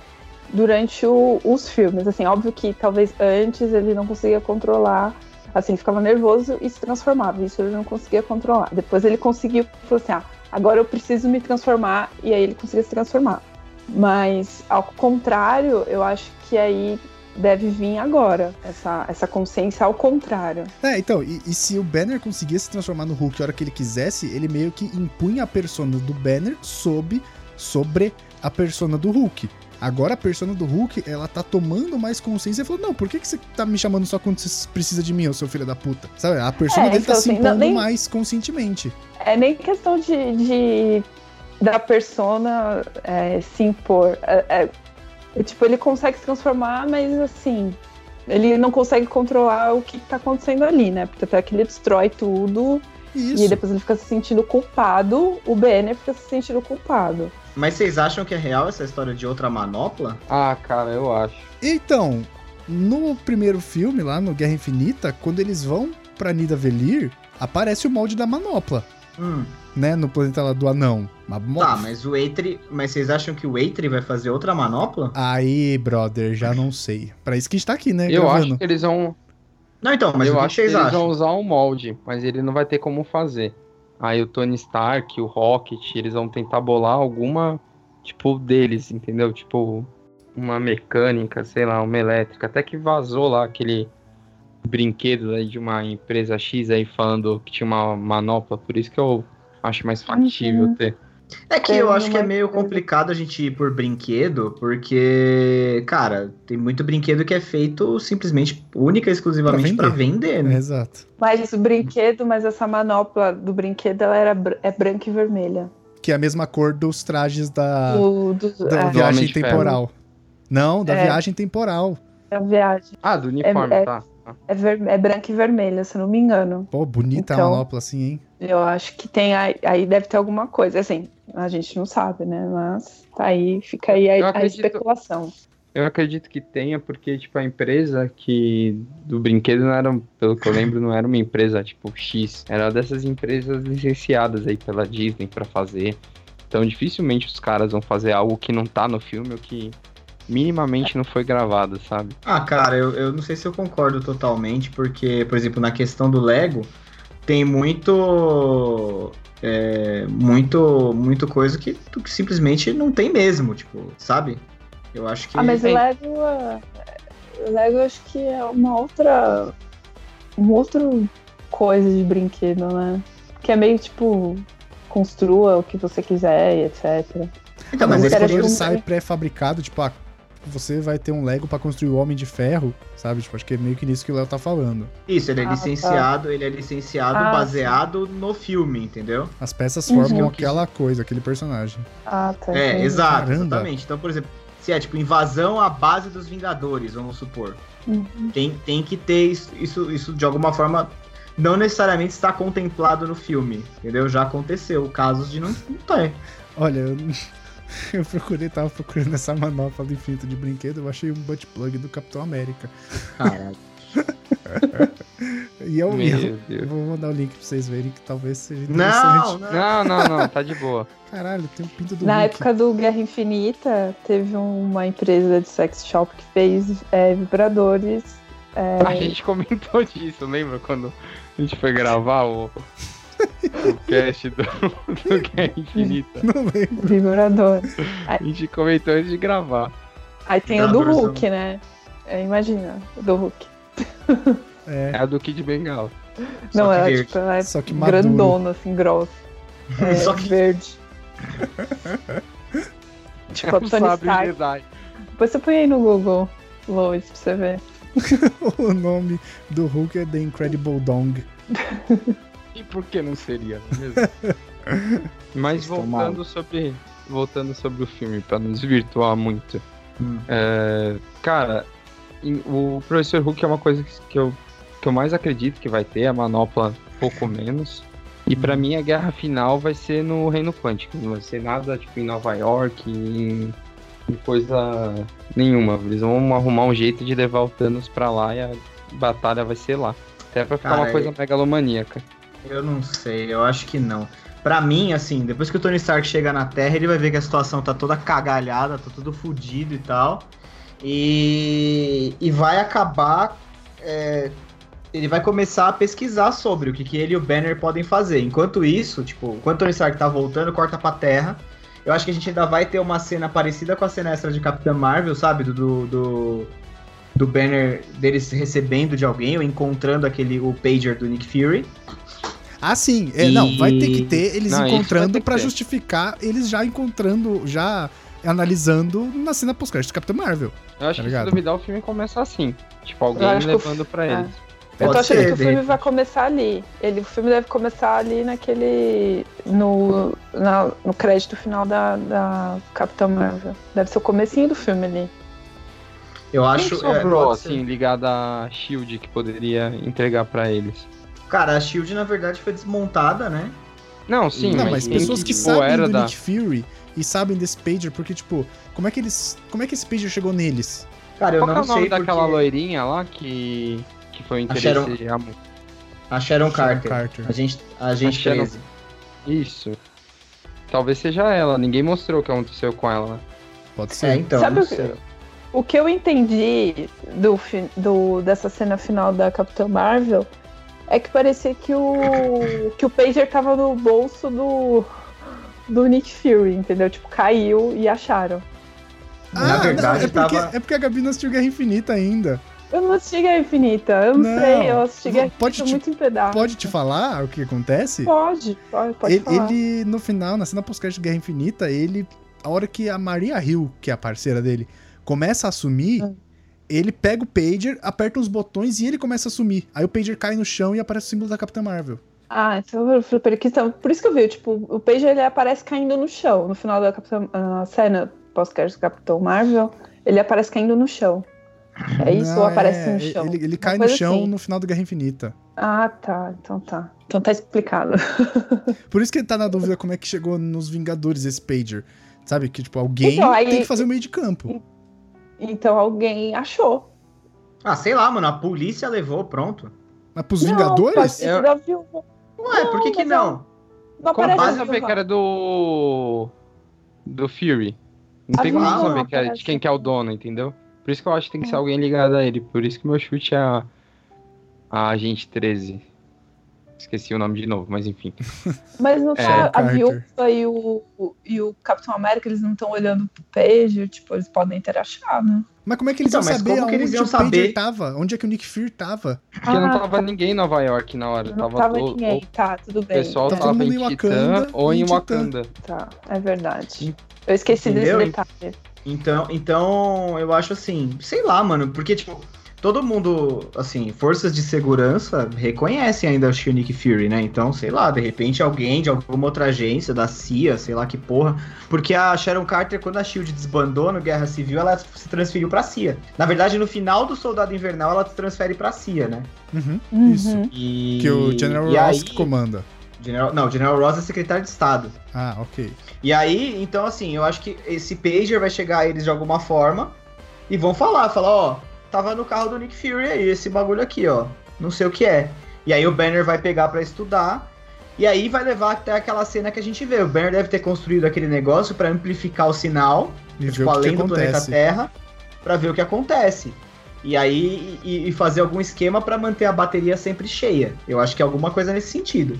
Speaker 4: durante o, os filmes. Assim, óbvio que talvez antes ele não conseguia controlar, assim, ficava nervoso e se transformava. Isso ele não conseguia controlar. Depois ele conseguiu, falou assim: ah, agora eu preciso me transformar, e aí ele conseguia se transformar. Mas, ao contrário, eu acho que aí deve vir agora, essa, essa consciência ao contrário.
Speaker 1: É, então, e, e, se o Banner conseguisse se transformar no Hulk a hora que ele quisesse, ele meio que impunha a persona do Banner sob, sobre a persona do Hulk. Agora a persona do Hulk, ela tá tomando mais consciência e falou: Não, por que, que você tá me chamando só quando você precisa de mim, ô seu filho da puta? Sabe? A persona é, dele tá então, tá se assim, impondo não, nem, mais conscientemente.
Speaker 4: É nem questão de, de da persona é, se impor. É, é, é, tipo, ele consegue se transformar, mas assim, ele não consegue controlar o que tá acontecendo ali, né? Porque até que ele destrói tudo Isso. e depois ele fica se sentindo culpado, o Banner fica se sentindo culpado.
Speaker 2: Mas vocês acham que é real essa história de outra manopla?
Speaker 3: Ah, cara, eu acho.
Speaker 1: Então, no primeiro filme, lá no Guerra Infinita, quando eles vão pra Nida Velir, aparece o molde da manopla. Hum né, no planeta lá do anão.
Speaker 2: Tá, mas o Eitri. Mas vocês acham que o Eitri vai fazer outra manopla?
Speaker 1: Aí, brother, já não sei. Pra isso que está aqui, né?
Speaker 3: Eu gravando. acho que eles vão.
Speaker 2: Não, então, mas
Speaker 3: eu
Speaker 2: o
Speaker 3: que acho que eles vão usar um molde, mas ele não vai ter como fazer. Aí o Tony Stark, o Rocket, eles vão tentar bolar alguma, tipo, deles, entendeu? Tipo, uma mecânica, sei lá, uma elétrica. Até que vazou lá aquele brinquedo aí de uma empresa X aí falando que tinha uma manopla, por isso que eu acho mais factível uhum. ter.
Speaker 2: É que eu acho que é meio complicado a gente ir por brinquedo, porque, cara, tem muito brinquedo que é feito simplesmente, única e exclusivamente para vender. vender, né?
Speaker 1: É, exato.
Speaker 4: Mas o brinquedo, mas essa manopla do brinquedo, ela era, é branca e vermelha.
Speaker 1: Que é a mesma cor dos trajes da, do, do, da é. viagem temporal. Não, da é. viagem temporal.
Speaker 4: É a viagem.
Speaker 3: Ah, do uniforme, é, tá.
Speaker 4: É, ver, é branca e vermelha, se não me engano.
Speaker 1: Pô, bonita então, a manopla assim, hein?
Speaker 4: Eu acho que tem aí, aí, deve ter alguma coisa. Assim, a gente não sabe, né? Mas tá aí, fica aí a, acredito, a especulação.
Speaker 3: Eu acredito que tenha, porque, tipo, a empresa que do brinquedo não era, pelo que eu lembro, não era uma empresa, tipo, X. Era dessas empresas licenciadas aí pela Disney para fazer. Então, dificilmente os caras vão fazer algo que não tá no filme ou que minimamente não foi gravado, sabe?
Speaker 2: Ah, cara, eu, eu não sei se eu concordo totalmente, porque, por exemplo, na questão do Lego, tem muito. É, muito, muito coisa que, que simplesmente não tem mesmo, tipo, sabe? Eu acho que.
Speaker 4: Ah, mas o Lego. O Lego acho que é uma outra. Uma outra coisa de brinquedo, né? Que é meio tipo. Construa o que você quiser e etc.
Speaker 1: Então, mas, mas quando ele sai pré-fabricado, tipo, ah, você vai ter um Lego para construir o Homem de Ferro, sabe? Tipo, acho que é meio que nisso que o Léo tá falando.
Speaker 2: Isso, ele é ah, tá. licenciado, tá. ele é licenciado ah, baseado sim. no filme, entendeu?
Speaker 1: As peças formam uhum. aquela coisa, aquele personagem.
Speaker 2: Ah, tá. É, entendi. exato, Caramba. exatamente. Então, por exemplo, se é tipo invasão à base dos Vingadores, vamos supor. Uhum. Tem, tem que ter isso, isso, isso de alguma forma. Não necessariamente está contemplado no filme, entendeu? Já aconteceu casos de não, não ter.
Speaker 1: Olha, Eu procurei, tava procurando essa manopla do infinito de brinquedo, eu achei um butt plug do Capitão América. Caralho. e eu, eu, eu, vou mandar o link pra vocês verem que talvez seja
Speaker 3: interessante. Não, não, não, não tá de boa.
Speaker 1: Caralho, tem um pinto do
Speaker 4: Na época do Guerra Infinita, teve uma empresa de sex shop que fez é, vibradores. É...
Speaker 3: A gente comentou disso, lembra quando a gente foi gravar o, o cast do, do Guerra Infinita.
Speaker 1: Não lembro.
Speaker 4: Vibrador.
Speaker 3: A gente comentou antes de gravar.
Speaker 4: Aí tem o do Hulk, né? É, imagina, o do Hulk.
Speaker 3: É. é a do Kid Bengala.
Speaker 4: Não, ela, é, tipo, ela é Só que grandona, assim, grossa. É, Só que verde. tipo, a Tony Stark. Depois você põe aí no Google, Lois, pra você ver.
Speaker 1: o nome do Hulk é The Incredible Dong.
Speaker 3: E por que não seria, não é mesmo? Mas voltando sobre, voltando sobre o filme, para não desvirtuar muito. Hum. É, cara, o Professor Hulk é uma coisa que eu, que eu mais acredito que vai ter, a manopla pouco menos. E para hum. mim a guerra final vai ser no Reino Quântico, não vai ser nada tipo em Nova York, em, em coisa nenhuma. Eles vão arrumar um jeito de levar o Thanos pra lá e a batalha vai ser lá. Até pra ficar Cara, uma coisa megalomaníaca.
Speaker 2: Eu não sei, eu acho que não. Pra mim, assim, depois que o Tony Stark chega na Terra, ele vai ver que a situação tá toda cagalhada, tá tudo fodido e tal. E, e vai acabar. É, ele vai começar a pesquisar sobre o que, que ele e o Banner podem fazer. Enquanto isso, tipo, enquanto o Tony Stark tá voltando, corta pra Terra. Eu acho que a gente ainda vai ter uma cena parecida com a cena extra de Capitã Marvel, sabe? Do, do, do Banner deles recebendo de alguém ou encontrando aquele o pager do Nick Fury.
Speaker 1: Ah, sim. É, e... Não, vai ter que ter eles não, encontrando para justificar eles já encontrando, já analisando na cena pós-crédito do Capitão Marvel.
Speaker 3: Eu acho tá que se duvidar o filme começa assim. Tipo, alguém levando pra é. eles.
Speaker 4: Eu tô achando ser, que o filme vai começar ali. Ele, o filme deve começar ali naquele. no, na, no crédito final da, da Capitão Marvel. Deve ser o comecinho do filme ali.
Speaker 3: Eu acho. Quem sobrou, é, assim, ligado a Shield que poderia entregar para eles?
Speaker 2: Cara, a Shield na verdade foi desmontada, né?
Speaker 3: Não, sim,
Speaker 1: não, mas, mas pessoas que, que sabem do da... Nick Fury e sabem desse pager, porque tipo, como é que eles, como é que esse pager chegou neles?
Speaker 3: Cara, eu Qual não é o nome sei daquela porque... loirinha lá que que foi o interesse a Sharon,
Speaker 2: a Sharon Carter. Carter. A gente a gente a Sharon...
Speaker 3: Isso. Talvez seja ela, ninguém mostrou o que aconteceu com ela.
Speaker 1: Pode ser. É,
Speaker 4: então, Sabe o que, o que eu entendi do, do, dessa cena final da Capitã Marvel é que parecia que o que o pager tava no bolso do do Nick Fury, entendeu? Tipo, caiu e acharam.
Speaker 1: Ah, Na verdade, não, é, porque, tava... é porque a Gabi não assistiu Guerra Infinita ainda.
Speaker 4: Eu não assisti Guerra Infinita, eu não, não sei, eu assisti Guerra pode Infinita te, muito em pedaço.
Speaker 1: Pode te falar o que acontece?
Speaker 4: Pode, pode, pode
Speaker 1: ele, falar. Ele, no final, na cena pós-crédito de Guerra Infinita, ele, a hora que a Maria Hill, que é a parceira dele, começa a assumir, hum ele pega o pager, aperta uns botões e ele começa a sumir. Aí o pager cai no chão e aparece o símbolo da Capitã Marvel.
Speaker 4: Ah, então eu falei, então, por isso que eu vi, tipo, o pager ele aparece caindo no chão. No final da Capitã, uh, cena pós-crédito do Capitão Marvel, ele aparece caindo no chão. É isso Não, ou aparece é, no chão?
Speaker 1: Ele, ele cai no chão assim. no final do Guerra Infinita.
Speaker 4: Ah, tá. Então tá. Então tá explicado.
Speaker 1: Por isso que ele tá na dúvida como é que chegou nos Vingadores esse pager. Sabe? Que, tipo, alguém então, aí, tem que fazer o meio de campo.
Speaker 4: Então alguém achou.
Speaker 2: Ah, sei lá, mano. A polícia levou, pronto.
Speaker 1: Mas pros não, Vingadores?
Speaker 2: Eu... Ué, por que que não?
Speaker 3: Não como base saber que era do. Do Fury? Não tem como saber que era de quem que é o dono, entendeu? Por isso que eu acho que tem que ser alguém ligado a ele. Por isso que meu chute é a, a Agente 13. Esqueci o nome de novo, mas enfim.
Speaker 4: Mas no é, a Viúva e o, e o Capitão América, eles não estão olhando pro Pager, tipo, eles podem interagir, né?
Speaker 1: Mas como é que eles então, iam saber como que eles iam o saber? tava? Onde é que o Nick Fury tava?
Speaker 3: Porque ah, não tava ninguém em Nova York na hora.
Speaker 4: Não tava, tava ninguém, tá, tudo bem.
Speaker 3: O pessoal tá tava em Titã ou em Wakanda.
Speaker 4: Tá, é verdade. Eu esqueci Entendeu? desse detalhe.
Speaker 2: Então, então, eu acho assim, sei lá, mano, porque, tipo, todo mundo, assim, forças de segurança reconhecem ainda o Nick Fury, né? Então, sei lá, de repente alguém de alguma outra agência, da CIA, sei lá que porra. Porque a Sharon Carter, quando a Shield desbandou no Guerra Civil, ela se transferiu pra CIA. Na verdade, no final do Soldado Invernal, ela se transfere pra CIA, né?
Speaker 1: Uhum, uhum. Isso. E... Que o General e Ross aí... comanda.
Speaker 2: General, não, General Ross é secretário de Estado.
Speaker 1: Ah, ok.
Speaker 2: E aí, então, assim, eu acho que esse pager vai chegar a eles de alguma forma e vão falar, falar, ó, tava no carro do Nick Fury aí, esse bagulho aqui, ó. Não sei o que é. E aí o Banner vai pegar para estudar. E aí vai levar até aquela cena que a gente vê. O Banner deve ter construído aquele negócio para amplificar o sinal, e tipo, além do planeta Terra, para ver o que acontece. E aí e, e fazer algum esquema para manter a bateria sempre cheia. Eu acho que é alguma coisa nesse sentido.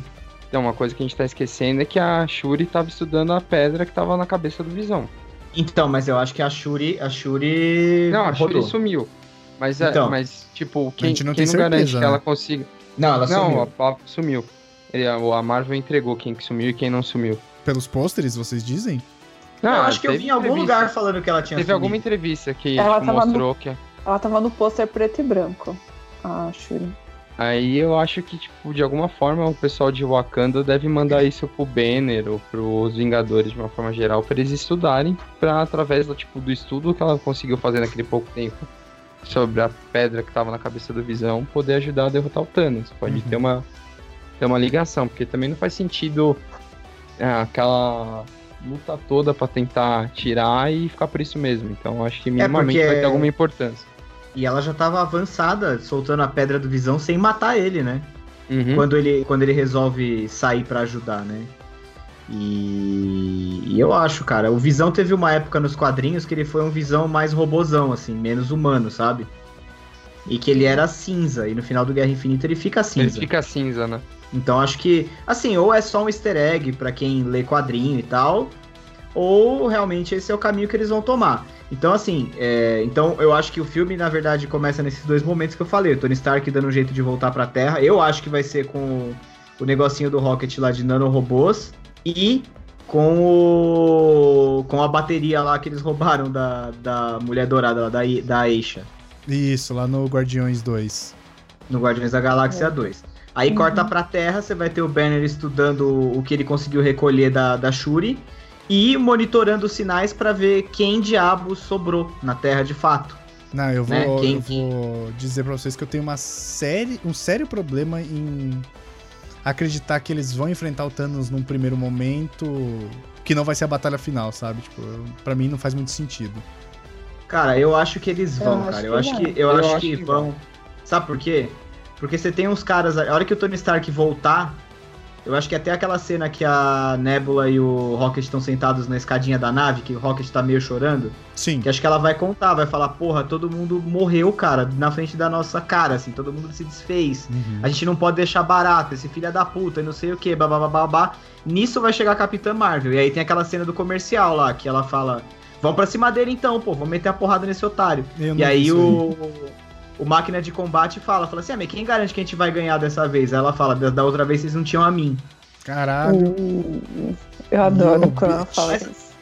Speaker 3: Então, uma coisa que a gente tá esquecendo é que a Shuri tava estudando a pedra que tava na cabeça do Visão.
Speaker 2: Então, mas eu acho que a Shuri. A Shuri.
Speaker 3: Não, a rodou. Shuri sumiu. Mas, é, então, mas tipo, quem, não, quem não certeza, garante né? que ela consiga.
Speaker 2: Não, ela
Speaker 3: não,
Speaker 2: sumiu.
Speaker 3: Não, a, sumiu. A Marvel entregou quem que sumiu e quem não sumiu.
Speaker 1: Pelos pôsteres, vocês dizem?
Speaker 2: Não, eu acho que eu vi em algum lugar falando que ela tinha
Speaker 3: Teve
Speaker 2: sumido.
Speaker 3: alguma entrevista que ela tipo, mostrou no, que.
Speaker 4: Ela tava no pôster preto e branco. A Shuri.
Speaker 3: Aí eu acho que, tipo, de alguma forma o pessoal de Wakanda deve mandar isso pro Banner ou pros Vingadores de uma forma geral para eles estudarem, para através do tipo do estudo que ela conseguiu fazer naquele pouco tempo sobre a pedra que estava na cabeça do Visão poder ajudar a derrotar o Thanos. Pode uhum. ter, uma, ter uma ligação, porque também não faz sentido é, aquela luta toda para tentar tirar e ficar por isso mesmo. Então acho que é, minimamente é porque... vai ter alguma importância.
Speaker 2: E ela já estava avançada, soltando a pedra do Visão sem matar ele, né? Uhum. Quando, ele, quando ele resolve sair para ajudar, né? E, e, eu acho, cara, o Visão teve uma época nos quadrinhos que ele foi um Visão mais robozão, assim, menos humano, sabe? E que ele era cinza, e no final do Guerra Infinita ele fica cinza.
Speaker 3: Ele fica cinza, né?
Speaker 2: Então acho que, assim, ou é só um easter egg para quem lê quadrinho e tal, ou realmente esse é o caminho que eles vão tomar. Então, assim, é, então eu acho que o filme, na verdade, começa nesses dois momentos que eu falei. O Tony Stark dando um jeito de voltar pra Terra. Eu acho que vai ser com o negocinho do Rocket lá de nanorobôs e com o com a bateria lá que eles roubaram da, da Mulher Dourada, lá, da, da Aisha.
Speaker 1: Isso, lá no Guardiões 2.
Speaker 2: No Guardiões da Galáxia é. 2. Aí uhum. corta pra Terra, você vai ter o Banner estudando o que ele conseguiu recolher da, da Shuri e monitorando os sinais para ver quem diabo sobrou na Terra de fato.
Speaker 1: Não, eu vou, né? quem... eu vou dizer pra vocês que eu tenho uma série, um sério problema em acreditar que eles vão enfrentar o Thanos num primeiro momento que não vai ser a batalha final, sabe? Tipo, para mim não faz muito sentido.
Speaker 2: Cara, eu acho que eles vão, eu cara. Eu acho que, eu, eu acho, acho que, que vão. vão. Sabe por quê? Porque você tem uns caras. A hora que o Tony Stark voltar, eu acho que até aquela cena que a Nebula e o Rocket estão sentados na escadinha da nave, que o Rocket tá meio chorando.
Speaker 1: Sim.
Speaker 2: Que acho que ela vai contar, vai falar, porra, todo mundo morreu, cara, na frente da nossa cara, assim, todo mundo se desfez. Uhum. A gente não pode deixar barato, esse filho é da puta, e não sei o que, babá. Nisso vai chegar a Capitã Marvel. E aí tem aquela cena do comercial lá, que ela fala. Vamos pra cima dele então, pô, vamos meter a porrada nesse otário. Eu e aí o o máquina de combate fala, fala assim, ah, mas quem garante que a gente vai ganhar dessa vez? Aí ela fala, da, da outra vez vocês não tinham a mim.
Speaker 1: Caralho. Uh,
Speaker 4: eu adoro quando ela fala isso.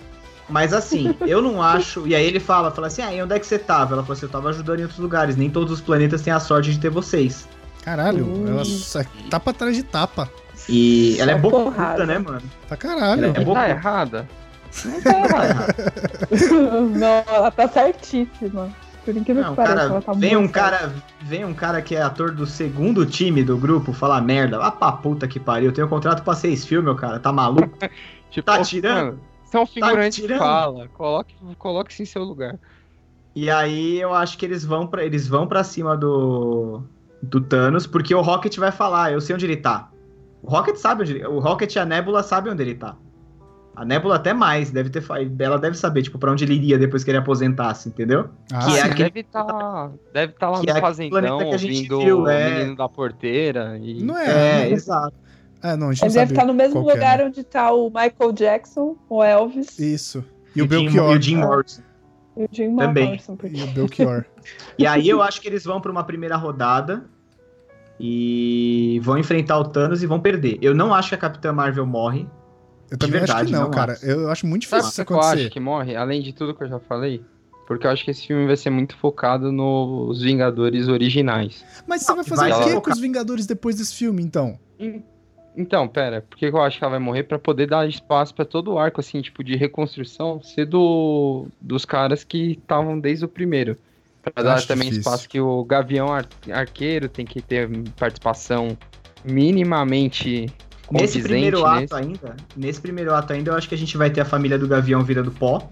Speaker 2: Mas assim, eu não acho. E aí ele fala, fala assim, ah, e onde é que você tava? Ela falou assim, eu tava ajudando em outros lugares. Nem todos os planetas têm a sorte de ter vocês.
Speaker 1: Caralho, uh. ela é tapa atrás de tapa.
Speaker 2: E ela é bocuda, né, mano?
Speaker 1: Pra caralho.
Speaker 3: Ela é
Speaker 1: bocuda.
Speaker 3: Tá errada.
Speaker 4: Não tá errada. não, ela tá certíssima. Por incrível não, que pareça,
Speaker 2: cara, tá vem um cara, vem um cara que é ator do segundo time do grupo falar merda. Vá pra puta que pariu. Eu tenho um contrato pra seis filmes, meu cara. Tá maluco? tipo, tá tirando?
Speaker 3: São figurantes tá que fala. Coloque, coloque-se em seu lugar.
Speaker 2: E aí eu acho que eles vão para eles vão para cima do do Thanos, porque o Rocket vai falar, eu sei onde ele tá. O Rocket sabe onde ele, o Rocket e a Nebula sabem onde ele tá. A Nebula até mais, deve ter. Ela deve saber, tipo, pra onde ele iria depois que ele aposentasse, entendeu?
Speaker 3: Ah, que é aquele... deve estar tá, deve tá lá que no é fazendão, ouvindo viu, é... o menino da porteira. E...
Speaker 1: Não é?
Speaker 2: É,
Speaker 1: não...
Speaker 2: exato.
Speaker 1: É, não, a gente
Speaker 4: ele deve estar tá no mesmo lugar é, né? onde tá o Michael Jackson, o Elvis.
Speaker 1: Isso. E, e o Belchior.
Speaker 2: E o Jim Morrison.
Speaker 4: E o Jim
Speaker 2: Também.
Speaker 4: Morrison. Porque...
Speaker 1: E o Belchior.
Speaker 2: e aí eu acho que eles vão pra uma primeira rodada e vão enfrentar o Thanos e vão perder. Eu não acho que a Capitã Marvel morre.
Speaker 1: Eu também verdade, acho que não, não cara. Acho. Eu acho muito difícil isso acontecer.
Speaker 3: Eu acho que morre, além de tudo que eu já falei. Porque eu acho que esse filme vai ser muito focado nos Vingadores originais.
Speaker 1: Mas você vai fazer vai o quê com os Vingadores depois desse filme, então?
Speaker 3: Então, pera, por que eu acho que ela vai morrer? para poder dar espaço para todo o arco, assim, tipo, de reconstrução ser do, dos caras que estavam desde o primeiro. Pra dar também difícil. espaço que o Gavião Ar Arqueiro tem que ter participação minimamente
Speaker 2: Nesse primeiro ato nesse. ainda, nesse primeiro ato ainda, eu acho que a gente vai ter a família do Gavião virando pó.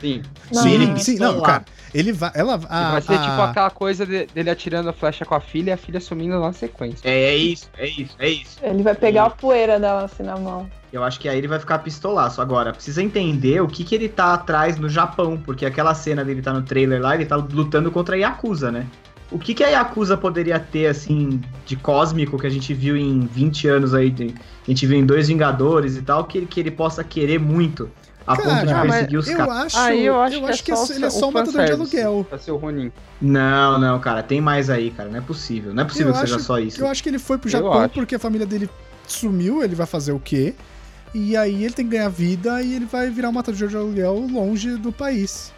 Speaker 3: Sim.
Speaker 1: Sim, sim, não, cara. Ele vai. Ela,
Speaker 3: a, vai ser a... tipo aquela coisa de, dele atirando a flecha com a filha e a filha sumindo na sequência.
Speaker 2: É, é isso, é isso, é isso.
Speaker 4: Ele vai pegar a poeira dela assim na mão.
Speaker 2: Eu acho que aí ele vai ficar pistolaço. Agora, precisa entender o que, que ele tá atrás no Japão, porque aquela cena dele tá no trailer lá, ele tá lutando contra a Yakuza, né? O que, que a Yakuza poderia ter, assim, de cósmico que a gente viu em 20 anos aí, a gente viu em Dois Vingadores e tal, que, que ele possa querer muito a Cara, ponto de perseguir os caras.
Speaker 1: Acho, ah, eu acho, eu que, acho é que é ele é só um matador de aluguel.
Speaker 3: Pra ser o Ronin.
Speaker 2: Não, não, cara, tem mais aí, cara. Não é possível. Não é possível eu que acho, seja só isso.
Speaker 1: Eu acho que ele foi pro Japão porque a família dele sumiu, ele vai fazer o quê? E aí ele tem que ganhar vida e ele vai virar um matador de aluguel longe do país.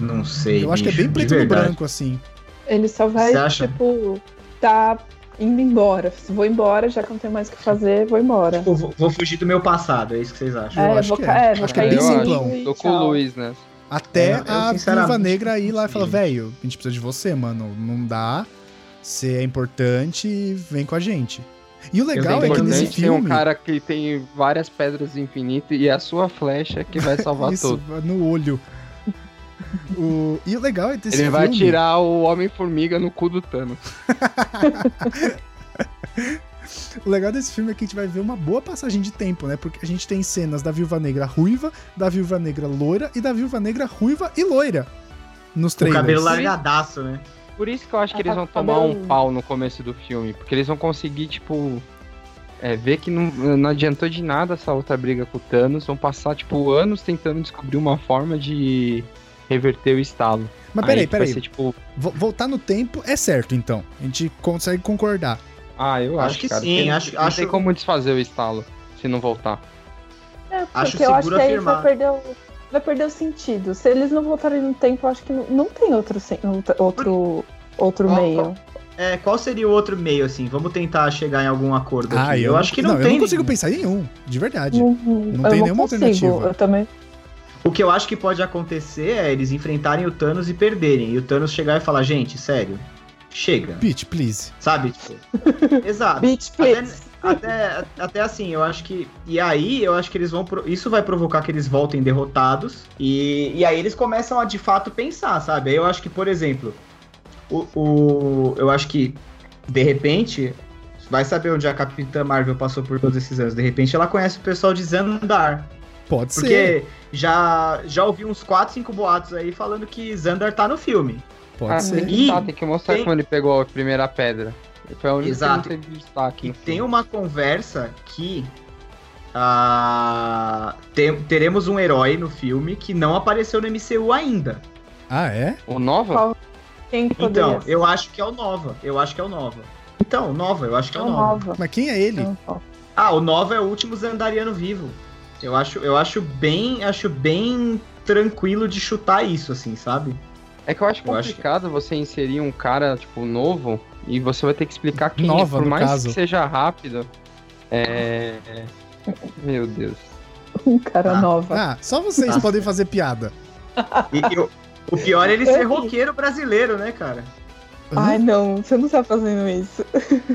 Speaker 2: Não sei.
Speaker 1: Eu acho bicho, que é bem preto no branco, assim.
Speaker 4: Ele só vai, tipo, tá indo embora. Se vou embora, já que não tenho mais o que fazer, vou embora.
Speaker 2: Tipo, vou, vou, fugir do meu passado, é isso que vocês acham?
Speaker 1: É, eu acho
Speaker 4: vou,
Speaker 1: que é.
Speaker 4: é, acho que é bem simplão.
Speaker 3: Tô com o Luiz, né?
Speaker 1: Até é, a viúva negra ir lá e falar, velho, a gente precisa de você, mano. Não dá. Você é importante, vem com a gente. E o legal é que nesse filme. Tem
Speaker 3: um cara que tem várias pedras infinitas e é a sua flecha que vai salvar
Speaker 1: Isso,
Speaker 3: tudo.
Speaker 1: No olho. O... E o legal é ter
Speaker 3: Ele vai filme... tirar o Homem-Formiga no cu do Thanos.
Speaker 1: o legal desse filme é que a gente vai ver uma boa passagem de tempo, né? Porque a gente tem cenas da Viúva Negra ruiva, da Viúva Negra loira e da Viúva Negra ruiva e loira nos trailers.
Speaker 2: O cabelo largadaço, né?
Speaker 3: Por isso que eu acho que eles vão tomar um pau no começo do filme, porque eles vão conseguir, tipo, é, ver que não, não adiantou de nada essa outra briga com o Thanos, vão passar, tipo, anos tentando descobrir uma forma de reverter o estalo.
Speaker 1: Mas peraí, peraí. Ser, tipo... Voltar no tempo é certo, então. A gente consegue concordar.
Speaker 3: Ah, eu acho, acho que cara, sim. Acho, não acho... tem como desfazer o estalo se não voltar.
Speaker 4: É, porque acho eu acho que aí vai perder, o, vai perder o sentido. Se eles não voltarem no tempo, eu acho que não, não tem outro, outro, outro qual, meio.
Speaker 2: Qual, é, qual seria o outro meio, assim? Vamos tentar chegar em algum acordo
Speaker 1: ah,
Speaker 2: aqui. Eu, eu acho que não,
Speaker 1: não
Speaker 2: tem. Eu
Speaker 1: não consigo pensar em nenhum, de verdade. Uhum, não tem nenhuma consigo, alternativa.
Speaker 4: Eu também.
Speaker 2: O que eu acho que pode acontecer é eles enfrentarem o Thanos e perderem. E o Thanos chegar e falar, gente, sério, chega.
Speaker 1: Bitch, please.
Speaker 2: Sabe? Tipo, exato.
Speaker 4: Bitch, please.
Speaker 2: Até, até, até, assim, eu acho que. E aí, eu acho que eles vão. Isso vai provocar que eles voltem derrotados. E, e aí eles começam a de fato pensar, sabe? Aí eu acho que, por exemplo, o, o, eu acho que, de repente, vai saber onde a Capitã Marvel passou por todos esses anos. De repente ela conhece o pessoal de Zandar.
Speaker 1: Pode
Speaker 2: Porque
Speaker 1: ser.
Speaker 2: Porque já, já ouvi uns 4, 5 boatos aí falando que Xandar tá no filme.
Speaker 1: Pode ah, ser.
Speaker 3: E tá, tem que mostrar tem... como ele pegou a primeira pedra. Foi a única Exato. que teve destaque.
Speaker 2: E tem uma conversa que uh, tem, teremos um herói no filme que não apareceu no MCU ainda.
Speaker 1: Ah, é?
Speaker 3: O Nova?
Speaker 4: Quem
Speaker 2: então, eu acho que é o Nova. Eu acho que é o Nova. Então, Nova, eu acho que é o, Nova. Nova.
Speaker 1: Mas quem é ele?
Speaker 2: Ah, o Nova é o último Zandariano vivo. Eu acho, eu acho bem, acho bem tranquilo de chutar isso, assim, sabe?
Speaker 3: É que eu acho complicado eu acho que... você inserir um cara, tipo, novo e você vai ter que explicar quem
Speaker 1: Nova,
Speaker 3: é, por mais
Speaker 1: caso.
Speaker 3: que seja rápido. É. Meu Deus.
Speaker 4: Um cara
Speaker 1: ah.
Speaker 4: nova.
Speaker 1: Ah, só vocês ah. podem fazer piada.
Speaker 2: E, o, o pior é ele ser roqueiro brasileiro, né, cara?
Speaker 4: Ai, não, você não tá fazendo isso.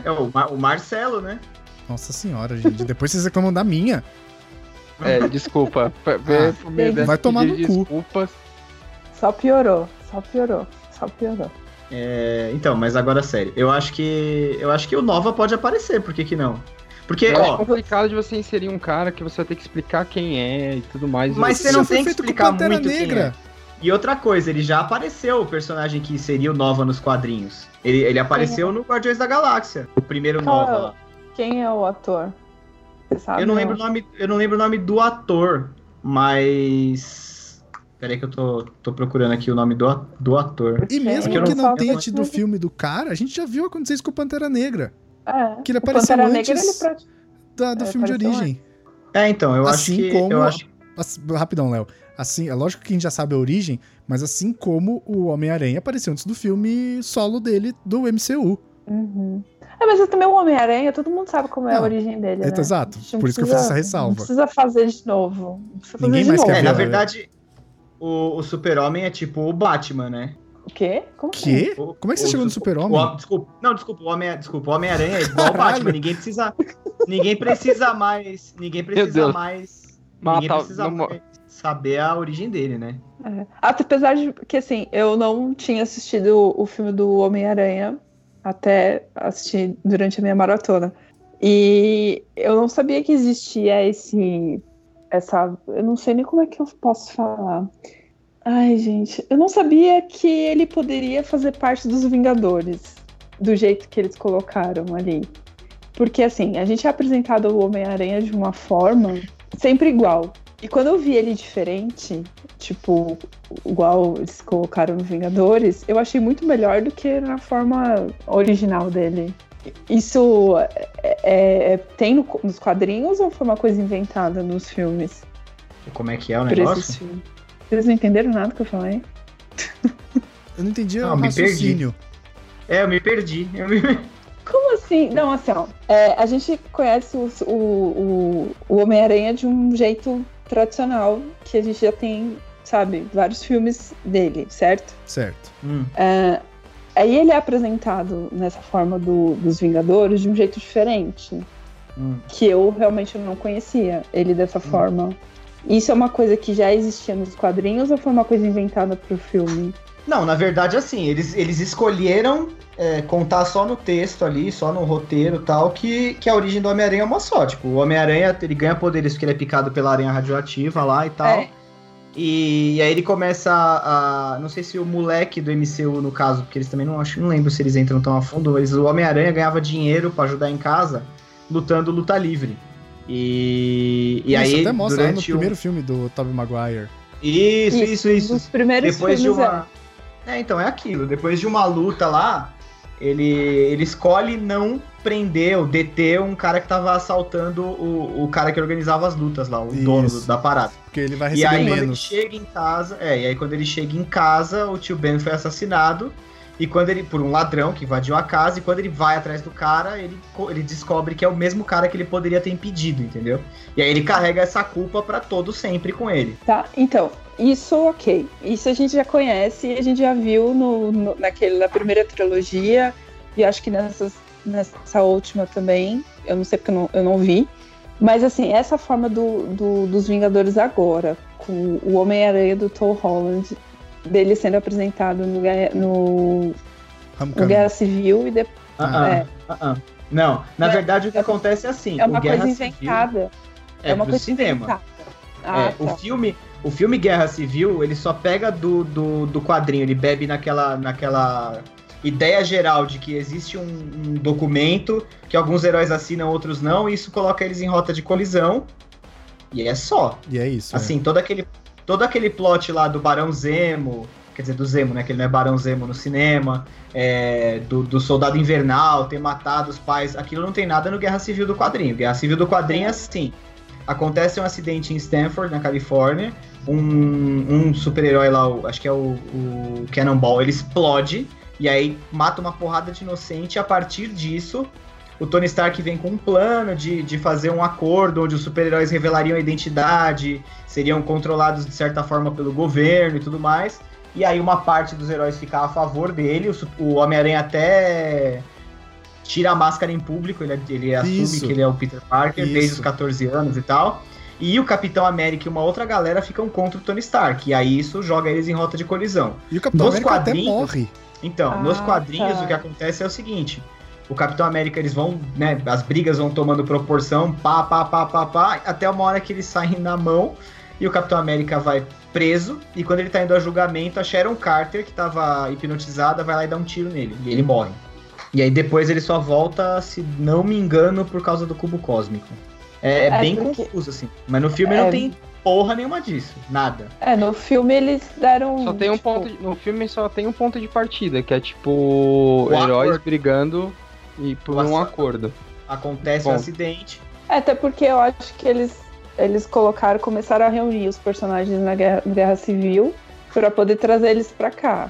Speaker 2: É o, Mar o Marcelo, né?
Speaker 1: Nossa senhora, gente. Depois vocês reclamam da minha.
Speaker 3: É, desculpa.
Speaker 1: Ah, vai tomar no desculpas. cu.
Speaker 4: Só piorou, só piorou, só piorou.
Speaker 2: É, então, mas agora sério, eu acho que eu acho que o Nova pode aparecer, por que, que não?
Speaker 3: Porque, ó, é complicado de você inserir um cara que você vai ter que explicar quem é e tudo mais.
Speaker 2: Mas você não tem que explicar muito Negra. quem é. E outra coisa, ele já apareceu o personagem que seria o Nova nos quadrinhos. Ele, ele apareceu é? no Guardiões da Galáxia, o primeiro Qual, Nova.
Speaker 4: Quem é o ator?
Speaker 2: Eu não lembro o nome, eu não lembro o nome do ator, mas Peraí que eu tô, tô procurando aqui o nome do, do ator.
Speaker 1: E mesmo que, que não, não tenha tido o filme do cara, a gente já viu acontecer isso com o Pantera Negra. É, que ele apareceu Pantera antes Negra, ele da, do é, filme de origem.
Speaker 2: É, então, eu assim acho que...
Speaker 1: Como,
Speaker 2: eu acho...
Speaker 1: Rapidão, Léo. Assim, é lógico que a gente já sabe a origem, mas assim como o Homem-Aranha apareceu antes do filme solo dele do MCU.
Speaker 4: Uhum. É, mas também o Homem-Aranha, todo mundo sabe como é a origem dele, é, né?
Speaker 1: Exato, por precisa, isso que eu fiz essa ressalva. Não
Speaker 4: precisa fazer de novo.
Speaker 1: Ninguém mais novo. quer
Speaker 2: ver. É, na verdade, o, o Super-Homem é tipo o Batman, né?
Speaker 4: O quê?
Speaker 1: Como que? O, Como é que você chegou no Super-Homem?
Speaker 2: Desculpa, não, desculpa, o Homem, desculpa, o Homem-Aranha é igual o Batman, ninguém precisa, ninguém precisa mais, ninguém precisa mais, ninguém precisa mais saber a origem dele, né?
Speaker 4: É. Apesar de que, assim, eu não tinha assistido o filme do Homem-Aranha até assistir durante a minha maratona. E eu não sabia que existia esse. Essa. Eu não sei nem como é que eu posso falar. Ai, gente, eu não sabia que ele poderia fazer parte dos Vingadores, do jeito que eles colocaram ali. Porque, assim, a gente é apresentado o Homem-Aranha de uma forma sempre igual. E quando eu vi ele diferente, tipo, igual eles colocaram no Vingadores, eu achei muito melhor do que na forma original dele. Isso é, é, é tem no, nos quadrinhos ou foi uma coisa inventada nos filmes?
Speaker 2: Como é que é o negócio?
Speaker 4: Vocês não entenderam nada que eu falei?
Speaker 1: Eu não entendi não, o raciocínio.
Speaker 2: É, eu me perdi. Eu me...
Speaker 4: Como assim? Não, assim, ó. É, a gente conhece o, o, o, o Homem-Aranha de um jeito tradicional, que a gente já tem, sabe, vários filmes dele, certo?
Speaker 1: Certo.
Speaker 4: Hum. É, aí ele é apresentado nessa forma do, dos Vingadores de um jeito diferente. Hum. Que eu realmente não conhecia ele dessa hum. forma. Isso é uma coisa que já existia nos quadrinhos ou foi uma coisa inventada pro filme?
Speaker 2: Não, na verdade, assim, eles, eles escolheram é, contar só no texto ali, só no roteiro tal, que, que a origem do Homem-Aranha é uma só. Tipo, o Homem-Aranha, ele ganha poderes porque ele é picado pela aranha radioativa lá e tal. É. E, e, aí ele começa a, a, Não sei se o moleque do MCU, no caso, porque eles também não acho, não lembro se eles entram tão a fundo, mas o Homem-Aranha ganhava dinheiro para ajudar em casa, lutando luta livre. E, e
Speaker 1: isso
Speaker 2: aí.
Speaker 1: até mostra durante no o... primeiro filme do Tobey Maguire.
Speaker 2: Isso, isso, isso.
Speaker 4: Os primeiros
Speaker 2: Depois
Speaker 4: filmes
Speaker 2: de uma. É. é, então, é aquilo. Depois de uma luta lá, ele, ele escolhe não prender ou deter um cara que tava assaltando o, o cara que organizava as lutas lá, o Isso. dono do, da parada.
Speaker 1: Porque ele vai receber
Speaker 2: e aí,
Speaker 1: menos.
Speaker 2: quando ele chega em casa, é, e aí quando ele chega em casa, o tio Ben foi assassinado e quando ele, por um ladrão que invadiu a casa, e quando ele vai atrás do cara, ele, ele descobre que é o mesmo cara que ele poderia ter impedido, entendeu? E aí ele carrega essa culpa para todo sempre com ele.
Speaker 4: Tá, então, isso ok. Isso a gente já conhece, a gente já viu no, no, naquele, na primeira trilogia, e acho que nessas, nessa última também. Eu não sei porque eu não, eu não vi. Mas assim, essa forma do, do dos Vingadores agora, com o Homem-Aranha do Tom Holland, dele sendo apresentado no, no, no Guerra Civil e depois. Uh
Speaker 2: -uh, é. uh não, na é, verdade o que acontece é assim.
Speaker 4: É uma coisa inventada.
Speaker 2: É, é uma coisa cinema. inventada. Ah, é, tá. o filme, o filme Guerra Civil, ele só pega do, do, do quadrinho, ele bebe naquela, naquela ideia geral de que existe um, um, documento que alguns heróis assinam, outros não, e isso coloca eles em rota de colisão. E é só.
Speaker 1: E é isso.
Speaker 2: Assim,
Speaker 1: é.
Speaker 2: todo aquele todo aquele plot lá do Barão Zemo, quer dizer, do Zemo, né? Que ele não é Barão Zemo no cinema, é, do, do, Soldado Invernal, ter matado os pais, aquilo não tem nada no Guerra Civil do quadrinho. Guerra Civil do quadrinho é assim. Acontece um acidente em Stanford, na Califórnia. Um, um super-herói lá, acho que é o, o Cannonball, ele explode e aí mata uma porrada de inocente. A partir disso, o Tony Stark vem com um plano de, de fazer um acordo onde os super-heróis revelariam a identidade, seriam controlados de certa forma pelo governo e tudo mais. E aí uma parte dos heróis fica a favor dele, o, o Homem-Aranha até tira a máscara em público, ele, ele assume Isso. que ele é o Peter Parker Isso. desde os 14 anos e tal. E o Capitão América e uma outra galera ficam contra o Tony Stark. E aí isso joga eles em rota de colisão.
Speaker 1: E o Capitão Nos América até morre.
Speaker 2: Então, ah, nos quadrinhos tá. o que acontece é o seguinte: o Capitão América, eles vão, né, as brigas vão tomando proporção, pá, pá, pá, pá, pá, até uma hora que eles saem na mão e o Capitão América vai preso, e quando ele tá indo a julgamento, a Sharon Carter, que tava hipnotizada, vai lá e dá um tiro nele, e ele morre. E aí depois ele só volta, se não me engano, por causa do cubo cósmico. É, é, é bem porque... confuso, assim. Mas no filme é... não tem porra nenhuma disso. Nada.
Speaker 4: É, no filme eles deram.
Speaker 3: Só tem um tipo... ponto. De... no filme só tem um ponto de partida, que é tipo. O heróis acordo. brigando e por o um acordo.
Speaker 2: Acontece o um acidente.
Speaker 4: É, até porque eu acho que eles, eles colocaram, começaram a reunir os personagens na Guerra, Guerra Civil para poder trazer eles para cá.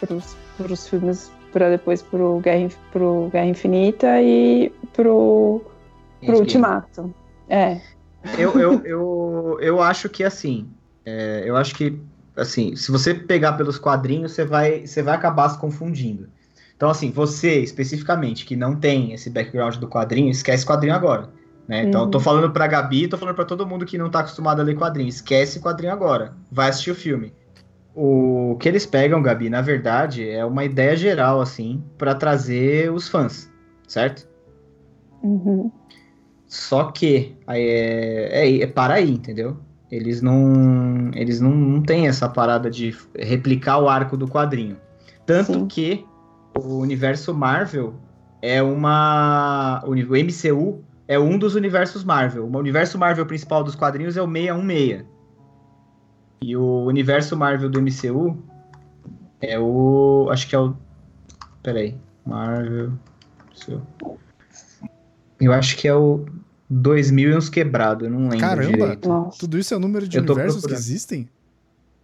Speaker 4: Para os filmes, para depois pro Guerra, pro Guerra Infinita e pro, pro Ultimato. É.
Speaker 2: Eu, eu, eu, eu acho que assim. É, eu acho que assim, se você pegar pelos quadrinhos, você vai, você vai acabar se confundindo. Então, assim, você especificamente que não tem esse background do quadrinho, esquece quadrinho agora. Né? Então, eu tô uhum. falando pra Gabi, tô falando pra todo mundo que não tá acostumado a ler quadrinho. Esquece quadrinho agora. Vai assistir o filme. O que eles pegam, Gabi, na verdade, é uma ideia geral, assim, para trazer os fãs, certo?
Speaker 4: Uhum.
Speaker 2: Só que é, é, é para aí, entendeu? Eles não eles não, não têm essa parada de replicar o arco do quadrinho. Tanto Sim. que o universo Marvel é uma. O MCU é um dos universos Marvel. O universo Marvel principal dos quadrinhos é o 616. E o universo Marvel do MCU é o. Acho que é o. Peraí. Marvel. Eu acho que é o 2000 e uns quebrado, eu não lembro Caramba, direito.
Speaker 1: tudo isso é o número de universos que existem?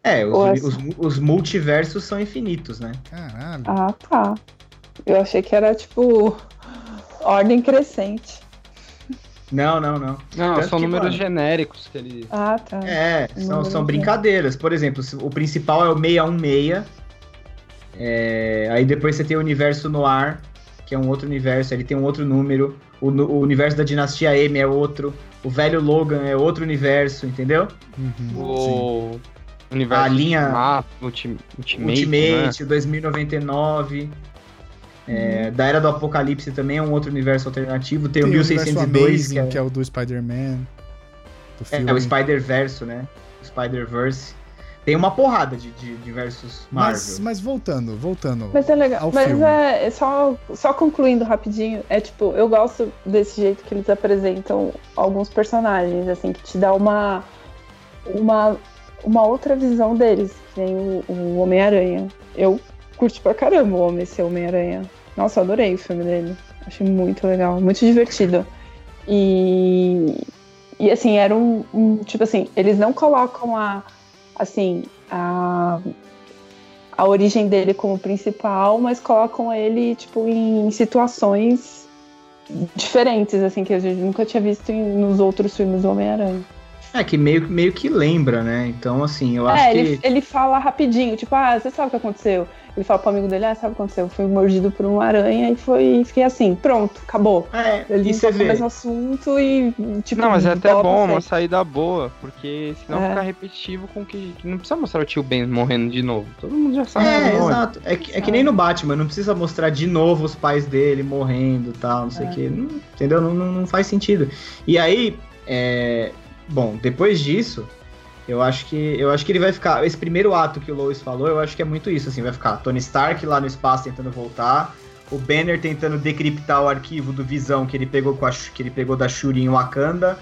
Speaker 2: É, os, os, os, multiversos são infinitos, né?
Speaker 1: Caralho.
Speaker 4: Ah, tá. Eu achei que era tipo ordem crescente.
Speaker 2: Não, não, não.
Speaker 3: Não, Tanto são que, números mano, genéricos que ele.
Speaker 4: Ah, tá.
Speaker 2: É, são, são brincadeiras. Por exemplo, o principal é o 616. É, aí depois você tem o universo no ar, que é um outro universo, ele tem um outro número. O, o, universo da dinastia M é outro. O velho Logan é outro universo, entendeu?
Speaker 3: Uhum, o
Speaker 2: sim. universo a linha
Speaker 3: Ultimate,
Speaker 2: Ultimate né? 2099. É. Da Era do Apocalipse também é um outro universo alternativo. Tem, tem o 1602,
Speaker 1: Amazing, que, é... que é o do Spider-Man.
Speaker 2: É, é, o Spider-Verso, né? Spider-Verse. Tem uma porrada de, de diversos Marvel.
Speaker 1: Mas, mas, voltando, voltando.
Speaker 4: Mas é legal. mas filme. é, é só, só concluindo rapidinho. É tipo, eu gosto desse jeito que eles apresentam alguns personagens, assim, que te dá uma. uma, uma outra visão deles. Tem o, o Homem-Aranha. Eu curti pra caramba o Homem ser Homem-Aranha. Nossa, eu adorei o filme dele. Achei muito legal, muito divertido. E. E assim, era um, um tipo assim, eles não colocam a assim, a, a origem dele como principal, mas colocam ele, tipo, em situações diferentes, assim, que a gente nunca tinha visto em, nos outros filmes do Homem-Aranha.
Speaker 2: É, que meio, meio que lembra, né? Então, assim, eu acho é,
Speaker 4: ele, que... ele fala rapidinho, tipo, ah, você sabe o que aconteceu? Ele fala pro amigo dele, ah, sabe o que aconteceu? Fui mordido por uma aranha e foi. Fiquei assim, pronto, acabou.
Speaker 2: É,
Speaker 4: ele
Speaker 2: e você
Speaker 4: vê. o mesmo assunto e, tipo.
Speaker 3: Não, mas é até bom, uma saída boa, porque senão é. fica repetitivo com que, que. Não precisa mostrar o tio Ben morrendo de novo. Todo mundo já sabe.
Speaker 2: É, exato. É que, é que nem no Batman, não precisa mostrar de novo os pais dele morrendo e tal, não sei o é. que. entendeu? Não, não, não faz sentido. E aí, é, bom, depois disso, eu acho que eu acho que ele vai ficar. Esse primeiro ato que o Lois falou, eu acho que é muito isso, assim, vai ficar Tony Stark lá no espaço tentando voltar, o Banner tentando decriptar o arquivo do Visão que ele pegou com a, que ele pegou da Shuri em Wakanda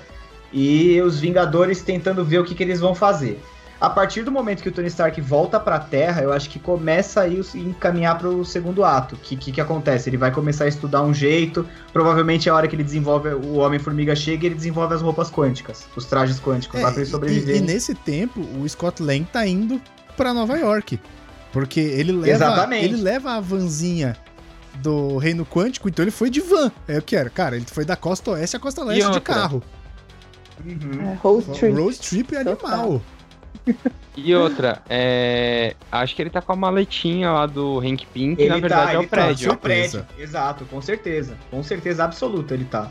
Speaker 2: e os Vingadores tentando ver o que, que eles vão fazer a partir do momento que o Tony Stark volta para a Terra, eu acho que começa a encaminhar para o segundo ato. O que, que, que, acontece? Ele vai começar a estudar um jeito. Provavelmente é a hora que ele desenvolve. O Homem-Formiga chega e ele desenvolve as roupas quânticas, os trajes quânticos, é, lá para ele sobreviver.
Speaker 1: E, e, nesse tempo, o Scott Lang tá indo para Nova York. Porque ele leva,
Speaker 2: Exatamente.
Speaker 1: ele leva a vanzinha do Reino Quântico, então ele foi de van. É o que era. Cara, ele foi da costa oeste à costa leste de carro.
Speaker 4: Uhum. É, road trip.
Speaker 1: Road trip é animal.
Speaker 3: E outra, é... acho que ele tá com a maletinha lá do Hank Pink, que na verdade tá, é o tá, prédio.
Speaker 2: Tá, é o prédio, exato, com certeza. Com certeza absoluta ele tá.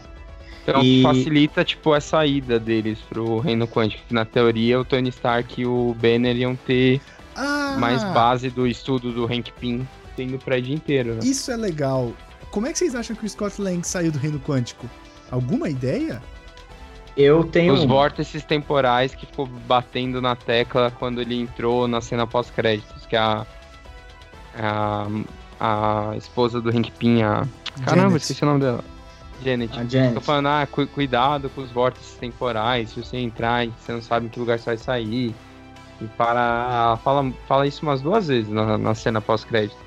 Speaker 3: Então e... facilita, tipo, a saída deles pro Reino Quântico. Que na teoria o Tony Stark e o Banner iam ter ah. mais base do estudo do Hank Pym tendo o prédio inteiro. Né?
Speaker 1: Isso é legal. como é que vocês acham que o Scott Lang saiu do reino quântico? Alguma ideia?
Speaker 2: Eu tenho.
Speaker 3: Os vórtices temporais que ficou batendo na tecla quando ele entrou na cena pós-créditos, que é a, a. a esposa do Hank Pym, a. Caramba, Janet. esqueci o nome dela. Janet. A Janet. Tô falando, ah, cu cuidado com os vórtices temporais, se você entrar e você não sabe em que lugar você vai sair. E para. Fala, fala isso umas duas vezes na, na cena pós-crédito.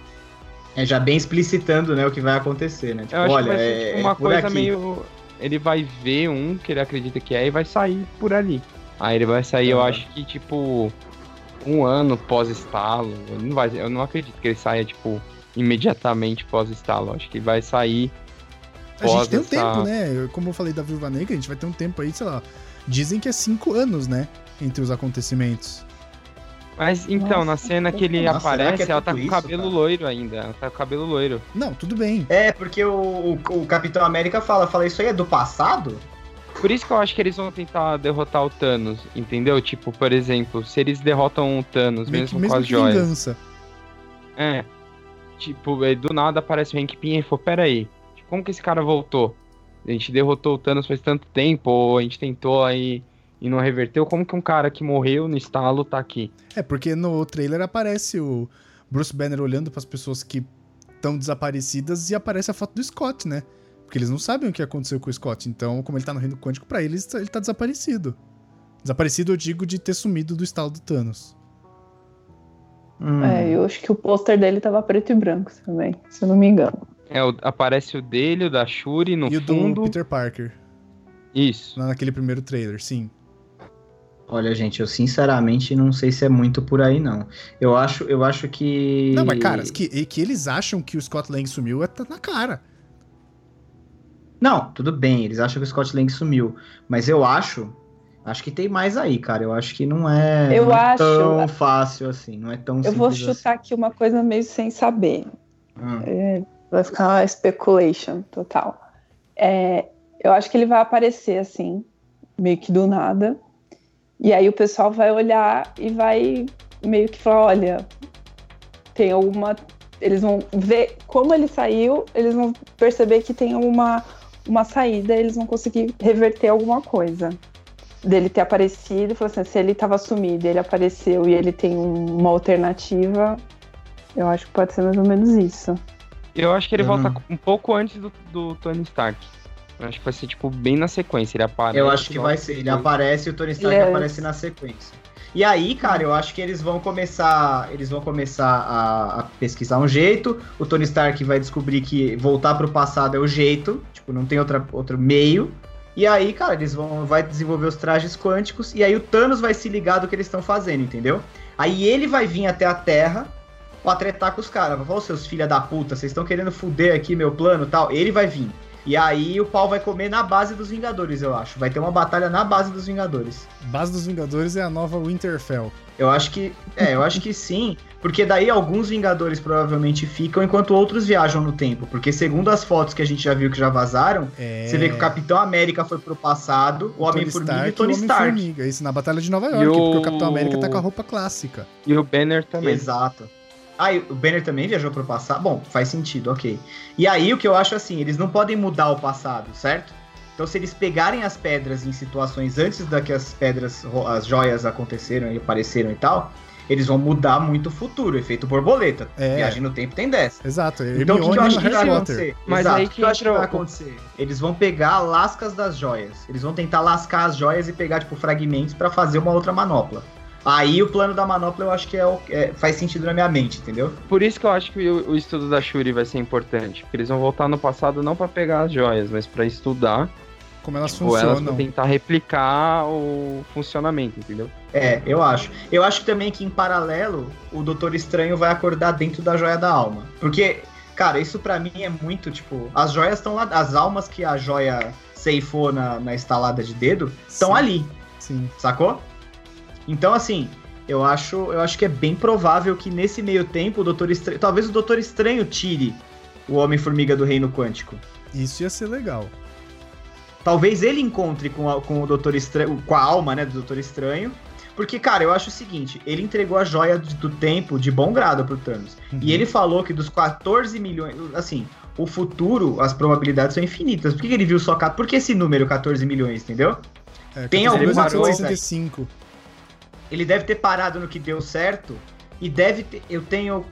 Speaker 2: É já bem explicitando, né, o que vai acontecer, né?
Speaker 3: Tipo, olha, é, tipo, uma é coisa meio ele vai ver um que ele acredita que é e vai sair por ali. Aí ele vai sair, uhum. eu acho que tipo um ano pós-estalo. Não vai, eu não acredito que ele saia tipo imediatamente pós-estalo. Acho que ele vai sair.
Speaker 1: A gente tem um essa... tempo, né? Como eu falei da Viúva Negra, a gente vai ter um tempo aí, sei lá. Dizem que é cinco anos, né? Entre os acontecimentos.
Speaker 3: Mas então, Nossa, na cena que ele Nossa, aparece, é ela tá com o cabelo cara? loiro ainda. Ela tá com o cabelo loiro.
Speaker 1: Não, tudo bem.
Speaker 2: É, porque o, o, o, Capitão América fala, fala, isso aí é do passado?
Speaker 3: Por isso que eu acho que eles vão tentar derrotar o Thanos, entendeu? Tipo, por exemplo, se eles derrotam o Thanos, mesmo, mesmo com as joias. Vingança. É. Tipo, do nada aparece o Hank Pym e falou, pera aí, como que esse cara voltou? A gente derrotou o Thanos faz tanto tempo, ou a gente tentou aí e não reverteu, como que um cara que morreu no estalo tá aqui?
Speaker 1: É, porque no trailer aparece o Bruce Banner olhando para as pessoas que estão desaparecidas e aparece a foto do Scott, né? Porque eles não sabem o que aconteceu com o Scott. Então, como ele tá no reino quântico, para eles ele tá desaparecido. Desaparecido, eu digo, de ter sumido do estalo do Thanos.
Speaker 4: Hum. É, eu acho que o pôster dele tava preto e branco também, se eu não me engano.
Speaker 3: É, aparece o dele, o da Shuri no
Speaker 1: e
Speaker 3: fundo.
Speaker 1: E o do Peter Parker.
Speaker 3: Isso.
Speaker 1: Lá naquele primeiro trailer, sim.
Speaker 2: Olha, gente, eu sinceramente não sei se é muito por aí, não. Eu acho, eu acho que.
Speaker 1: Não, mas, cara, que, que eles acham que o Scott Lang sumiu é tá na cara.
Speaker 2: Não, tudo bem, eles acham que o Scott Lang sumiu. Mas eu acho. Acho que tem mais aí, cara. Eu acho que não é,
Speaker 4: eu
Speaker 2: não
Speaker 4: é acho,
Speaker 2: tão fácil assim. Não é tão
Speaker 4: Eu vou chutar assim. aqui uma coisa meio sem saber. Hum. É, vai ficar uma speculation total. É, eu acho que ele vai aparecer assim, meio que do nada. E aí o pessoal vai olhar e vai meio que falar, olha, tem alguma. Eles vão ver como ele saiu, eles vão perceber que tem uma, uma saída, eles vão conseguir reverter alguma coisa. Dele ter aparecido falou assim, se ele estava sumido, ele apareceu e ele tem um, uma alternativa, eu acho que pode ser mais ou menos isso.
Speaker 3: Eu acho que ele uhum. volta um pouco antes do, do Tony Stark. Eu acho que vai ser, tipo, bem na sequência. Ele aparece.
Speaker 2: Eu acho que vai ser. Ele aparece e o Tony Stark yes. aparece na sequência. E aí, cara, eu acho que eles vão começar. Eles vão começar a, a, pesquisar um jeito. O Tony Stark vai descobrir que voltar pro passado é o jeito. Tipo, não tem outra, outro meio. E aí, cara, eles vão vai desenvolver os trajes quânticos. E aí o Thanos vai se ligar do que eles estão fazendo, entendeu? Aí ele vai vir até a Terra pra tretar com os caras. Vai falar, seus filha da puta, vocês estão querendo fuder aqui meu plano tal. Ele vai vir. E aí o pau vai comer na base dos Vingadores, eu acho. Vai ter uma batalha na base dos Vingadores.
Speaker 1: Base dos Vingadores é a nova Winterfell.
Speaker 2: Eu acho que. É, eu acho que sim. Porque daí alguns Vingadores provavelmente ficam enquanto outros viajam no tempo. Porque segundo as fotos que a gente já viu que já vazaram, é... você vê que o Capitão América foi pro passado, o Homem-Formiga e Tony Stark. Homem-Formiga,
Speaker 1: isso na Batalha de Nova York, o... porque o Capitão América tá com a roupa clássica.
Speaker 3: E o Banner também.
Speaker 2: Exato. Ah, o Banner também viajou pro passado? Bom, faz sentido, ok. E aí o que eu acho assim, eles não podem mudar o passado, certo? Então se eles pegarem as pedras em situações antes da que as pedras, as joias aconteceram e apareceram e tal, eles vão mudar muito o futuro, efeito borboleta. É. Viagem no tempo tem dessa.
Speaker 1: Exato.
Speaker 2: Então o que, que, eu acho que vai acontecer? Mas Exato, aí que, que eu acho que vai acontecer? Eles vão pegar lascas das joias. Eles vão tentar lascar as joias e pegar, tipo, fragmentos para fazer uma outra manopla. Aí o plano da manopla eu acho que é, é, faz sentido na minha mente, entendeu?
Speaker 3: Por isso que eu acho que o, o estudo da Shuri vai ser importante. Porque eles vão voltar no passado não para pegar as joias, mas para estudar
Speaker 1: como elas tipo, funcionam. Elas pra
Speaker 3: tentar replicar o funcionamento, entendeu?
Speaker 2: É, eu acho. Eu acho também que em paralelo o Doutor Estranho vai acordar dentro da joia da alma. Porque, cara, isso para mim é muito, tipo, as joias estão lá, as almas que a joia ceifou na, na estalada de dedo estão ali.
Speaker 1: Sim.
Speaker 2: Sacou? Então, assim, eu acho, eu acho que é bem provável que nesse meio tempo o Doutor Estranho. Talvez o Doutor Estranho tire o Homem-Formiga do Reino Quântico.
Speaker 1: Isso ia ser legal.
Speaker 2: Talvez ele encontre com, a, com o Doutor Estranho. Com a alma, né, do Doutor Estranho. Porque, cara, eu acho o seguinte: ele entregou a joia do tempo de bom grado pro Thanos. Uhum. E ele falou que dos 14 milhões. Assim, o futuro, as probabilidades são infinitas. Por que, ele viu só. Por que esse número 14 milhões, entendeu?
Speaker 1: É, Tem alguma coisa.
Speaker 2: Ele deve ter parado no que deu certo. E deve ter. Eu tenho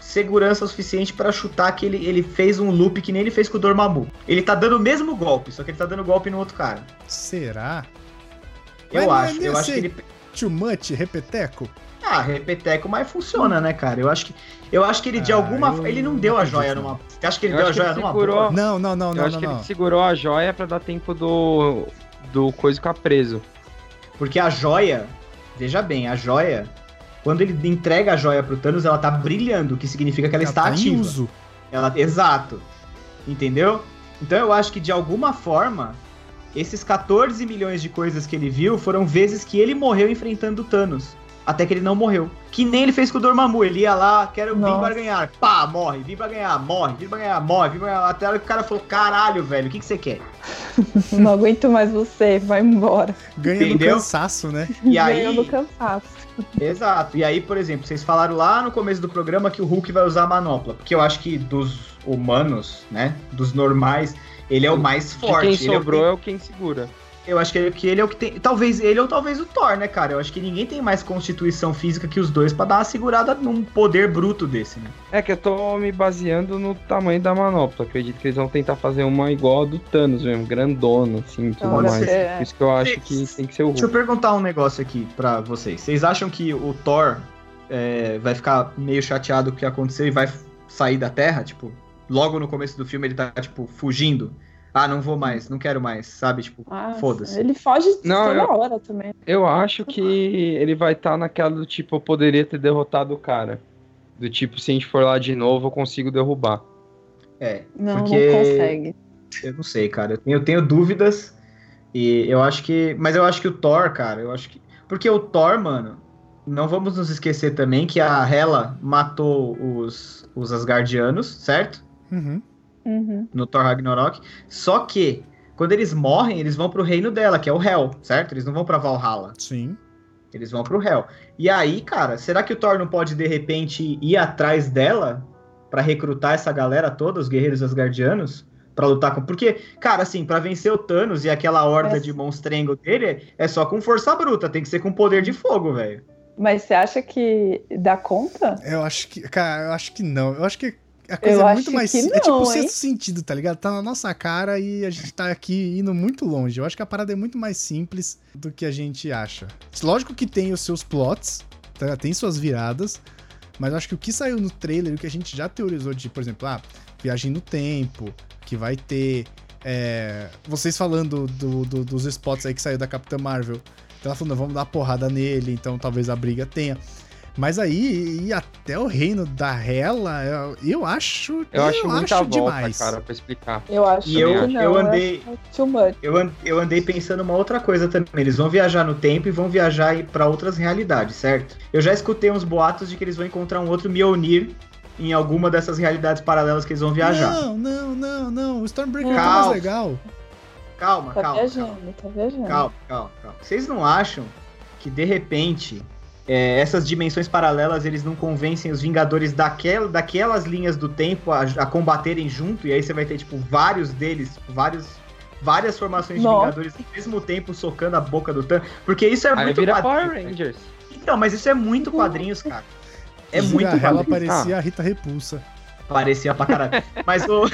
Speaker 2: segurança suficiente para chutar que ele, ele fez um loop que nem ele fez com o Dormammu. Ele tá dando o mesmo golpe, só que ele tá dando golpe no outro cara.
Speaker 1: Será?
Speaker 2: Eu mas acho, eu acho que ele
Speaker 1: too much, repeteco?
Speaker 2: Ah, repeteco, mas funciona, né, cara? Eu acho que eu acho que ele de ah, alguma ele não deu a joia numa. Você acha que ele eu deu a joia numa
Speaker 3: segurou...
Speaker 1: Não, não, não, eu
Speaker 3: não, acho
Speaker 1: não,
Speaker 3: que
Speaker 1: não.
Speaker 3: ele segurou a joia para dar tempo do do coisa ficar preso.
Speaker 2: Porque a joia, veja bem, a joia quando ele entrega a joia pro Thanos, ela tá brilhando, o que significa que ela, ela está tá ativa. Em uso. Ela, exato. Entendeu? Então eu acho que de alguma forma esses 14 milhões de coisas que ele viu foram vezes que ele morreu enfrentando o Thanos. Até que ele não morreu. Que nem ele fez com o Dormammu. Ele ia lá, quero vir pra ganhar. Pá, morre. Vim pra ganhar, morre. Vim pra ganhar, morre. Vim pra ganhar. Até hora que o cara falou, caralho, velho, o que, que você quer?
Speaker 4: não aguento mais você, vai embora.
Speaker 1: Ganha Entendeu? no cansaço, né?
Speaker 2: E aí...
Speaker 4: Ganha no cansaço.
Speaker 2: Exato. E aí, por exemplo, vocês falaram lá no começo do programa que o Hulk vai usar a manopla. Porque eu acho que dos humanos, né? Dos normais, ele é o mais forte.
Speaker 3: De quem sobrou é o, que... é o quem segura.
Speaker 2: Eu acho que ele, que ele é o que tem. Talvez ele ou talvez o Thor, né, cara? Eu acho que ninguém tem mais constituição física que os dois para dar uma segurada num poder bruto desse, né?
Speaker 3: É que eu tô me baseando no tamanho da manopla. Acredito que eles vão tentar fazer uma igual a do Thanos mesmo, grandona, assim, tudo Olha, mais. É... Por isso que eu acho que tem que ser o Hulk.
Speaker 2: Deixa eu perguntar um negócio aqui para vocês. Vocês acham que o Thor é, vai ficar meio chateado com o que aconteceu e vai sair da Terra? Tipo, logo no começo do filme ele tá, tipo, fugindo? Ah, não vou mais, não quero mais, sabe? Tipo, ah, foda-se.
Speaker 4: Ele foge não, toda eu, hora também.
Speaker 3: Eu acho que ele vai estar tá naquela do tipo, eu poderia ter derrotado o cara. Do tipo, se a gente for lá de novo, eu consigo derrubar.
Speaker 2: É,
Speaker 4: não, porque... não consegue.
Speaker 2: Eu não sei, cara. Eu tenho, eu tenho dúvidas. E eu acho que. Mas eu acho que o Thor, cara, eu acho que. Porque o Thor, mano, não vamos nos esquecer também que a Hela matou os, os Asgardianos, certo?
Speaker 1: Uhum
Speaker 4: uhum.
Speaker 2: no Thor Ragnarok. Só que, quando eles morrem, eles vão pro reino dela, que é o Hel, certo? Eles não vão pra Valhalla.
Speaker 1: Sim.
Speaker 2: Eles vão pro Hel. E aí, cara, será que o Thor não pode, de repente, ir atrás dela para recrutar essa galera toda, os guerreiros asgardianos? para lutar com. Porque, cara, assim, para vencer o Thanos e aquela horda é. de monstrengo dele, é só com força bruta, tem que ser com poder de fogo, velho.
Speaker 4: Mas você acha que dá conta?
Speaker 1: Eu acho que, cara, eu acho que não. Eu acho que a coisa eu é muito mais. Não, é tipo o sexto sentido, tá ligado? Tá na nossa cara e a gente tá aqui indo muito longe. Eu acho que a parada é muito mais simples do que a gente acha. Lógico que tem os seus plots, tá? tem suas viradas, mas eu acho que o que saiu no trailer, o que a gente já teorizou de, por exemplo, ah, viagem no tempo, que vai ter. É, vocês falando do, do, dos spots aí que saiu da Capitã Marvel. Então ela falando, vamos dar porrada nele, então talvez a briga tenha. Mas aí, ir até o reino da Hela, eu, eu acho.
Speaker 3: Eu, eu acho muita acho volta, demais. cara, pra explicar.
Speaker 4: Eu acho
Speaker 2: e eu, não, eu andei. Eu, eu andei pensando uma outra coisa também. Eles vão viajar no tempo e vão viajar para outras realidades, certo? Eu já escutei uns boatos de que eles vão encontrar um outro Mjolnir em alguma dessas realidades paralelas que eles vão viajar.
Speaker 1: Não, não, não, não. O Stormbreaker calma. é mais legal.
Speaker 2: Calma,
Speaker 4: tá
Speaker 2: calma.
Speaker 4: Viajando,
Speaker 2: calma.
Speaker 4: tá viajando.
Speaker 2: Calma, calma, calma. Vocês não acham que de repente é, essas dimensões paralelas eles não convencem os Vingadores daquel, daquelas linhas do tempo a, a, combaterem junto, e aí você vai ter, tipo, vários deles, tipo, vários, várias formações Nossa. de Vingadores ao mesmo tempo socando a boca do Thanos. Porque isso é
Speaker 3: aí
Speaker 2: muito
Speaker 3: vira Power Rangers.
Speaker 2: Então, mas isso é muito quadrinhos, cara. É Sim, muito
Speaker 1: Ela parecia ah. a Rita Repulsa.
Speaker 2: Parecia pra caralho. Mas o.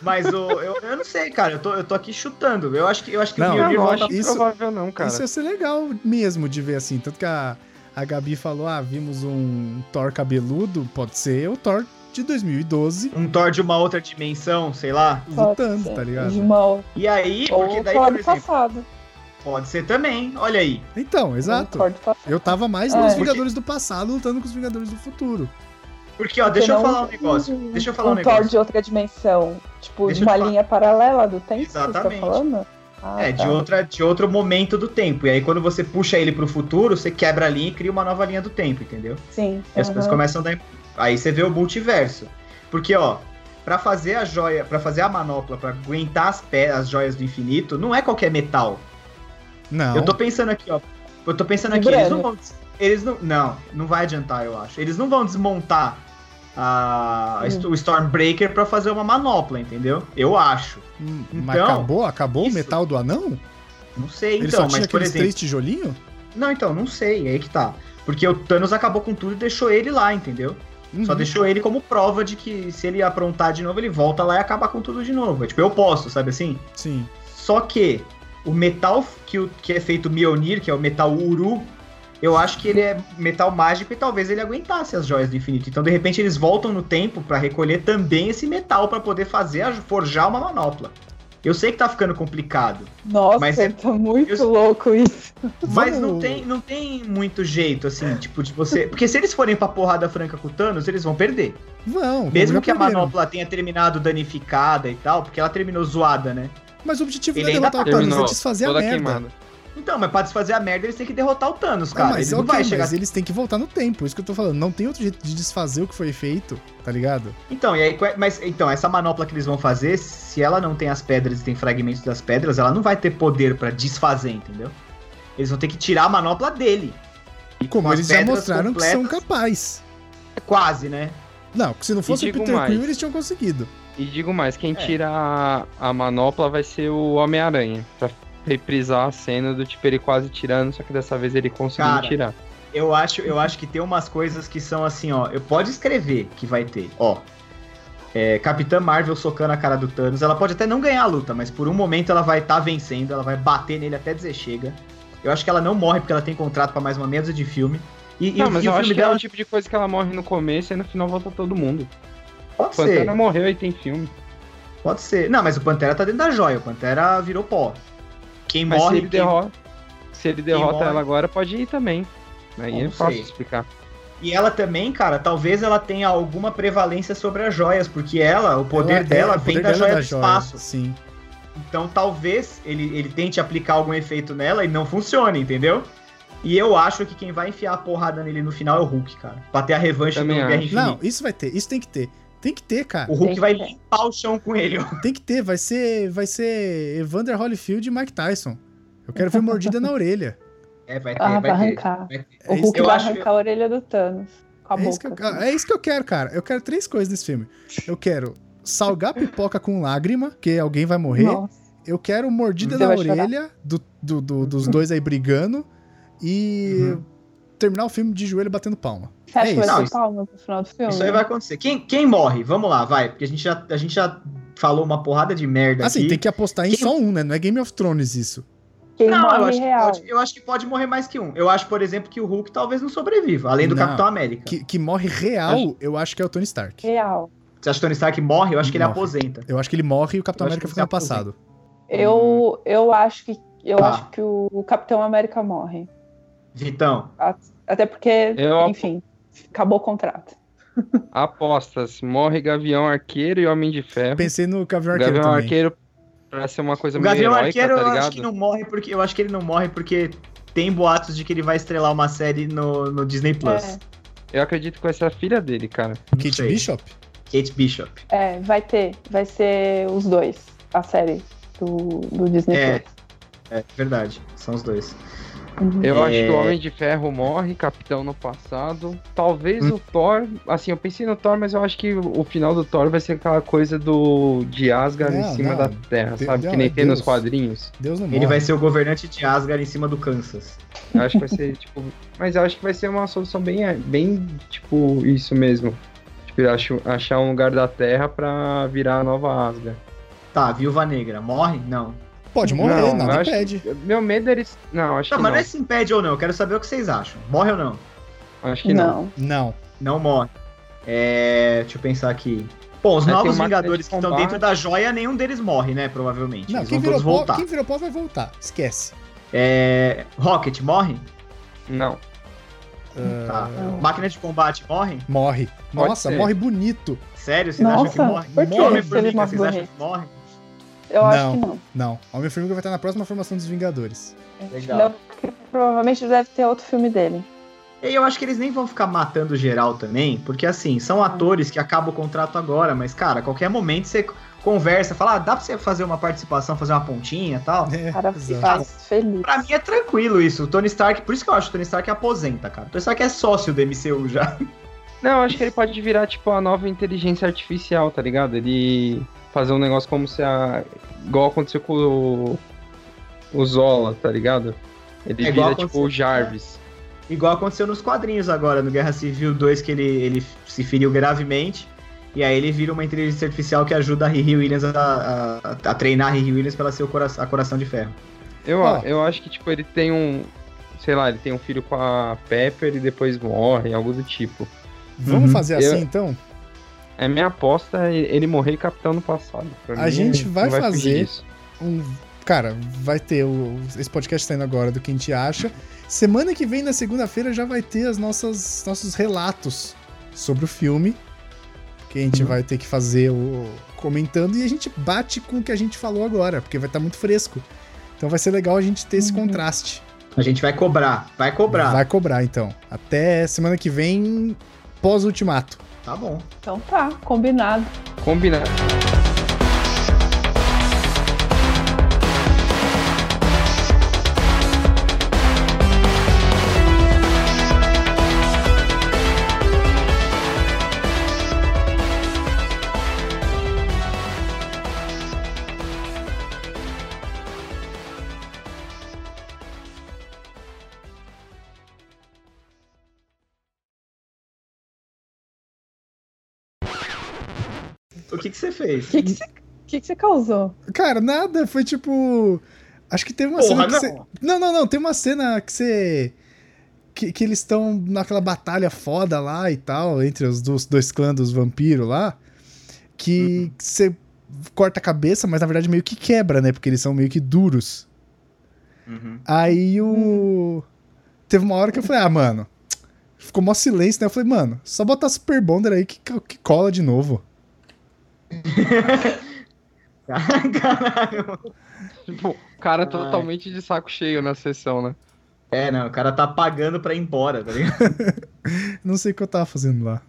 Speaker 2: Mas o, eu, eu não sei, cara. Eu tô, eu tô aqui chutando. Eu acho que, eu acho que
Speaker 1: não,
Speaker 2: o Mjolnir
Speaker 1: volta... Isso, provável não, cara. Isso ia ser legal mesmo de ver assim. Tanto que a, a Gabi falou: ah, vimos um Thor cabeludo, pode ser o Thor de 2012.
Speaker 2: Um Thor de uma outra dimensão, sei lá.
Speaker 1: Lutando, tá ligado?
Speaker 4: Uma...
Speaker 2: E aí, porque daí, por exemplo. Passado. Pode ser também, olha aí.
Speaker 1: Então, exato. Eu tava mais é. nos Vingadores do passado lutando com os Vingadores do futuro.
Speaker 2: Porque, ó, deixa eu falar um negócio. Deixa eu falar um, um negócio.
Speaker 4: Thor de outra dimensão. Tipo, deixa de uma linha paralela do tempo
Speaker 2: Exatamente.
Speaker 4: que você tá falando?
Speaker 2: Ah, é, tá. de, outra, de outro momento do tempo. E aí, quando você puxa ele pro futuro, você quebra a linha e cria uma nova linha do tempo, entendeu?
Speaker 4: Sim.
Speaker 2: E as coisas começam a dar. Aí você vê o multiverso. Porque, ó, para fazer a joia, para fazer a manopla, para aguentar as, pé, as joias do infinito, não é qualquer metal.
Speaker 1: Não.
Speaker 2: Eu tô pensando aqui, ó. Eu tô pensando aqui, eles não vão. Eles não. Não, não vai adiantar, eu acho. Eles não vão desmontar a, hum. o Stormbreaker para fazer uma manopla, entendeu? Eu acho.
Speaker 1: Hum, então, mas acabou? Acabou isso... o metal do anão?
Speaker 2: Não sei,
Speaker 1: Ele
Speaker 2: então,
Speaker 1: só tinha mas por exemplo. três tijolinhos?
Speaker 2: Não, então, não sei, é aí que tá. Porque o Thanos acabou com tudo e deixou ele lá, entendeu? Uhum. Só deixou ele como prova de que se ele aprontar de novo, ele volta lá e acaba com tudo de novo. É, tipo, eu posso, sabe assim?
Speaker 1: Sim.
Speaker 2: Só que o metal que, o, que é feito Mionir, que é o metal Uru, eu acho que ele é metal mágico e talvez ele aguentasse as joias do infinito. Então, de repente, eles voltam no tempo para recolher também esse metal para poder fazer, forjar uma manopla. Eu sei que tá ficando complicado.
Speaker 4: Nossa, mas é, tá muito eu... louco isso.
Speaker 2: Mas não tem, não tem muito jeito, assim, tipo, de você. Porque se eles forem pra porrada franca com o Thanos, eles vão perder.
Speaker 1: Vão.
Speaker 2: Mesmo que a manopla tenha terminado danificada e tal, porque ela terminou zoada, né?
Speaker 1: Mas o objetivo Ele não é derrotar o Thanos, é desfazer a merda. Queimada.
Speaker 2: Então, mas pra desfazer a merda, eles têm que derrotar o Thanos, cara. Não,
Speaker 1: mas, eles okay, não vai chegar... mas eles têm que voltar no tempo, isso que eu tô falando. Não tem outro jeito de desfazer o que foi feito, tá ligado?
Speaker 2: Então, e aí, mas então, essa manopla que eles vão fazer, se ela não tem as pedras e tem fragmentos das pedras, ela não vai ter poder para desfazer, entendeu? Eles vão ter que tirar a manopla dele.
Speaker 1: E como eles já mostraram completas, que são capazes.
Speaker 2: Quase, né?
Speaker 1: Não, se não fosse o Peter mais. Quill, eles tinham conseguido.
Speaker 3: E digo mais, quem é. tira a, a manopla vai ser o Homem-Aranha. Pra reprisar a cena do tipo ele quase tirando, só que dessa vez ele conseguiu tirar.
Speaker 2: Eu acho, eu acho que tem umas coisas que são assim, ó. Eu pode escrever que vai ter, ó. É, Capitã Marvel socando a cara do Thanos. Ela pode até não ganhar a luta, mas por um momento ela vai estar tá vencendo, ela vai bater nele até dizer chega. Eu acho que ela não morre porque ela tem contrato para mais uma meia de filme.
Speaker 3: E, não, e mas eu acho que dela... é o tipo de coisa que ela morre no começo e no final volta todo mundo. Pode Pantera ser. Pantera morreu e tem filme.
Speaker 2: Pode ser. Não, mas o Pantera tá dentro da joia. O Pantera virou pó. Quem Mas morre.
Speaker 3: Se ele, quem... derrota, se ele derrota ela agora, pode ir também. Aí é fácil explicar.
Speaker 2: E ela também, cara, talvez ela tenha alguma prevalência sobre as joias, porque ela, o poder ela, é, dela é, vem da joia da do joia. espaço.
Speaker 1: Sim.
Speaker 2: Então talvez ele, ele tente aplicar algum efeito nela e não funcione, entendeu? E eu acho que quem vai enfiar a porrada nele no final é o Hulk, cara. Pra ter a revanche
Speaker 1: Também do Guerra Infinita. Não, isso vai ter, isso tem que ter. Tem que ter, cara.
Speaker 2: O Hulk vai limpar o chão com ele.
Speaker 1: Tem que ter, vai ser, vai ser Evander Holyfield e Mike Tyson. Eu quero ver mordida na orelha.
Speaker 4: É, vai ter, ah, vai, arrancar. Ter, O Hulk eu vai arrancar a orelha do Thanos. Com a é, boca. Isso
Speaker 1: eu, é isso que eu quero, cara. Eu quero três coisas nesse filme. Eu quero salgar pipoca com lágrima, que alguém vai morrer. Nossa. Eu quero mordida Você na orelha do, do, do, dos dois aí brigando. E uhum. Terminar o filme de joelho batendo palma.
Speaker 4: Você acha é que vai ser palma no final do filme?
Speaker 2: Isso aí vai acontecer. Quem, quem morre? Vamos lá, vai. Porque a gente já, a gente já falou uma porrada de merda
Speaker 1: assim,
Speaker 2: aqui.
Speaker 1: tem que apostar em quem... só um, né? Não é Game of Thrones isso.
Speaker 4: Quem não, eu acho,
Speaker 2: pode, eu acho, que pode morrer mais que um. Eu acho, por exemplo, que o Hulk talvez não sobreviva, além do não, Capitão América.
Speaker 1: Que, que morre real, eu acho... eu acho que é o Tony Stark.
Speaker 4: Real.
Speaker 2: Você acha que o Tony Stark morre? Eu acho que ele aposenta.
Speaker 1: Eu acho que ele morre e o Capitão América fica no passado.
Speaker 4: Eu, eu acho que eu tá. acho que o Capitão América morre.
Speaker 2: Vitão.
Speaker 4: Até porque, eu... enfim, acabou o contrato.
Speaker 3: Apostas. Morre Gavião Arqueiro e Homem de Ferro.
Speaker 1: Pensei no Gavião Arqueiro. Gavião
Speaker 3: também. Arqueiro ser uma coisa
Speaker 2: o
Speaker 3: meio
Speaker 2: Gavião
Speaker 3: heróica,
Speaker 2: Arqueiro
Speaker 3: tá
Speaker 2: eu acho que não morre porque. Eu acho que ele não morre porque tem boatos de que ele vai estrelar uma série no, no Disney Plus. É.
Speaker 3: Eu acredito que vai ser a filha dele, cara.
Speaker 1: Kate Bishop?
Speaker 2: Kate Bishop.
Speaker 4: É, vai ter. Vai ser os dois, a série do, do Disney
Speaker 2: é,
Speaker 4: Plus.
Speaker 2: É, verdade. São os dois.
Speaker 3: Uhum. Eu é... acho que o Homem de Ferro morre, Capitão no passado. Talvez hum. o Thor. Assim, eu pensei no Thor, mas eu acho que o final do Thor vai ser aquela coisa do de Asgard não, em cima não. da Terra, sabe? que nem tem nos quadrinhos.
Speaker 2: Deus não morre. Ele vai ser o governante de Asgard em cima do Kansas.
Speaker 3: Eu acho que vai ser, tipo. Mas eu acho que vai ser uma solução bem, bem tipo, isso mesmo. Tipo, acho, achar um lugar da Terra pra virar a nova Asgard.
Speaker 2: Tá, Viúva Negra, morre? Não.
Speaker 1: Pode morrer, não, nada impede.
Speaker 3: Que, meu medo é eles. Não, acho não, que.
Speaker 2: Mas
Speaker 3: não,
Speaker 2: mas não é se impede ou não. Eu quero saber o que vocês acham. Morre ou não?
Speaker 3: Acho que não.
Speaker 1: Não.
Speaker 2: Não, morre. É. Deixa eu pensar aqui. Bom, os novos Vingadores que estão dentro da joia, nenhum deles morre, né? Provavelmente.
Speaker 1: Não, Eles quem vão todos voltar. quem virou pó vai voltar. Esquece.
Speaker 2: É... Rocket morre?
Speaker 3: Não.
Speaker 2: Uh... Tá. Máquina de combate morre?
Speaker 1: Morre. Nossa, morre bonito.
Speaker 2: Sério? Vocês acham que morre?
Speaker 4: Por que Homem-Formiga, vocês acham que morre? Eu não, acho que não.
Speaker 1: Não. Homem-Formiga vai estar na próxima formação dos Vingadores.
Speaker 4: Legal. Não, provavelmente deve ter outro filme dele.
Speaker 2: E eu acho que eles nem vão ficar matando geral também, porque assim, são atores que acabam o contrato agora, mas cara, a qualquer momento você. conversa, fala, ah, dá pra você fazer uma participação, fazer uma pontinha e tal.
Speaker 4: É, cara faz feliz.
Speaker 2: Pra mim é tranquilo isso. O Tony Stark, por isso que eu acho que o Tony Stark aposenta, cara. O Tony Stark é sócio do MCU já.
Speaker 3: Não, eu acho que ele pode virar, tipo, a nova inteligência artificial, tá ligado? Ele fazer um negócio como se a. igual aconteceu com o. o Zola, tá ligado? Ele é vira, tipo, o Jarvis.
Speaker 2: Igual aconteceu nos quadrinhos agora, no Guerra Civil 2, que ele, ele se feriu gravemente. E aí ele vira uma inteligência artificial que ajuda a Riri Williams a, a, a treinar a Riri Williams pra ela ser o coração, a coração de ferro.
Speaker 3: Eu, oh. eu acho que, tipo, ele tem um. Sei lá, ele tem um filho com a Pepper e depois morre, algo do tipo.
Speaker 1: Vamos uhum. fazer assim eu, então?
Speaker 3: É minha aposta ele morrer capitão no passado.
Speaker 1: Pra a gente vai, vai fazer um. Cara, vai ter o, esse podcast saindo agora do que a gente acha. Semana que vem, na segunda-feira, já vai ter as nossas nossos relatos sobre o filme que a gente uhum. vai ter que fazer o comentando e a gente bate com o que a gente falou agora, porque vai estar tá muito fresco. Então vai ser legal a gente ter esse uhum. contraste.
Speaker 2: A gente vai cobrar, vai cobrar.
Speaker 1: Vai cobrar então. Até semana que vem, pós-ultimato.
Speaker 2: Tá bom.
Speaker 4: Então tá, combinado.
Speaker 3: Combinado.
Speaker 2: Fez?
Speaker 4: O que, que, você, que, que você causou?
Speaker 1: Cara, nada. Foi tipo. Acho que teve uma Porra, cena que não. você. Não, não, não. Tem uma cena que você. Que, que eles estão naquela batalha foda lá e tal, entre os dois, dois clãs dos vampiros lá. Que uhum. você corta a cabeça, mas na verdade meio que quebra, né? Porque eles são meio que duros. Uhum. Aí o. Teve uma hora que eu falei, ah, mano. Ficou mó silêncio, né? Eu falei, mano, só botar Super Bonder aí que, que cola de novo.
Speaker 3: Caralho. Tipo, o cara Ai. totalmente de saco cheio na sessão, né?
Speaker 2: É, não, o cara tá pagando pra ir embora, tá ligado?
Speaker 1: não sei o que eu tava fazendo lá.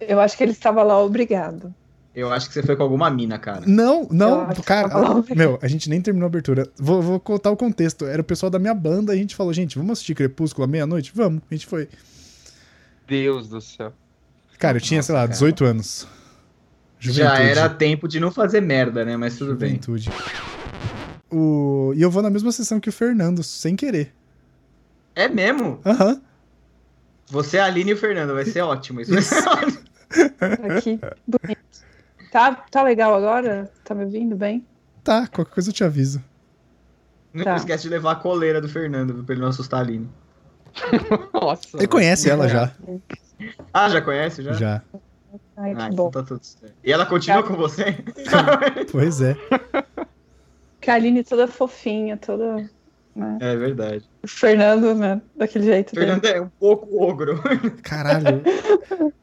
Speaker 4: Eu acho que ele estava lá obrigado.
Speaker 2: Eu acho que você foi com alguma mina, cara.
Speaker 1: Não, não, cara. Meu, a gente nem terminou a abertura. Vou, vou contar o contexto. Era o pessoal da minha banda, a gente falou, gente, vamos assistir Crepúsculo à meia-noite? Vamos, a gente foi.
Speaker 3: Deus do céu.
Speaker 1: Cara, eu tinha, Nossa, sei lá, 18 cara. anos.
Speaker 2: Juventude. Já era tempo de não fazer merda, né? Mas tudo Juventude. bem.
Speaker 1: O... E eu vou na mesma sessão que o Fernando, sem querer.
Speaker 2: É mesmo?
Speaker 1: Aham. Uhum.
Speaker 2: Você, a Aline e o Fernando, vai ser ótimo. Isso, isso.
Speaker 4: Aqui, bonito. Tá, tá legal agora? Tá me ouvindo bem?
Speaker 1: Tá, qualquer coisa eu te aviso.
Speaker 2: Não tá. esquece de levar a coleira do Fernando pra ele não assustar a Aline.
Speaker 1: Nossa. Ele conhece ela já.
Speaker 2: Ah, já conhece? Já?
Speaker 1: Já.
Speaker 4: Ai, ah, então
Speaker 2: tá tudo certo. E ela continua com você?
Speaker 1: pois é.
Speaker 4: Kaline toda fofinha, toda. Né?
Speaker 2: É verdade.
Speaker 4: O Fernando, né? Daquele jeito.
Speaker 2: O Fernando dele. é um pouco ogro.
Speaker 1: Caralho.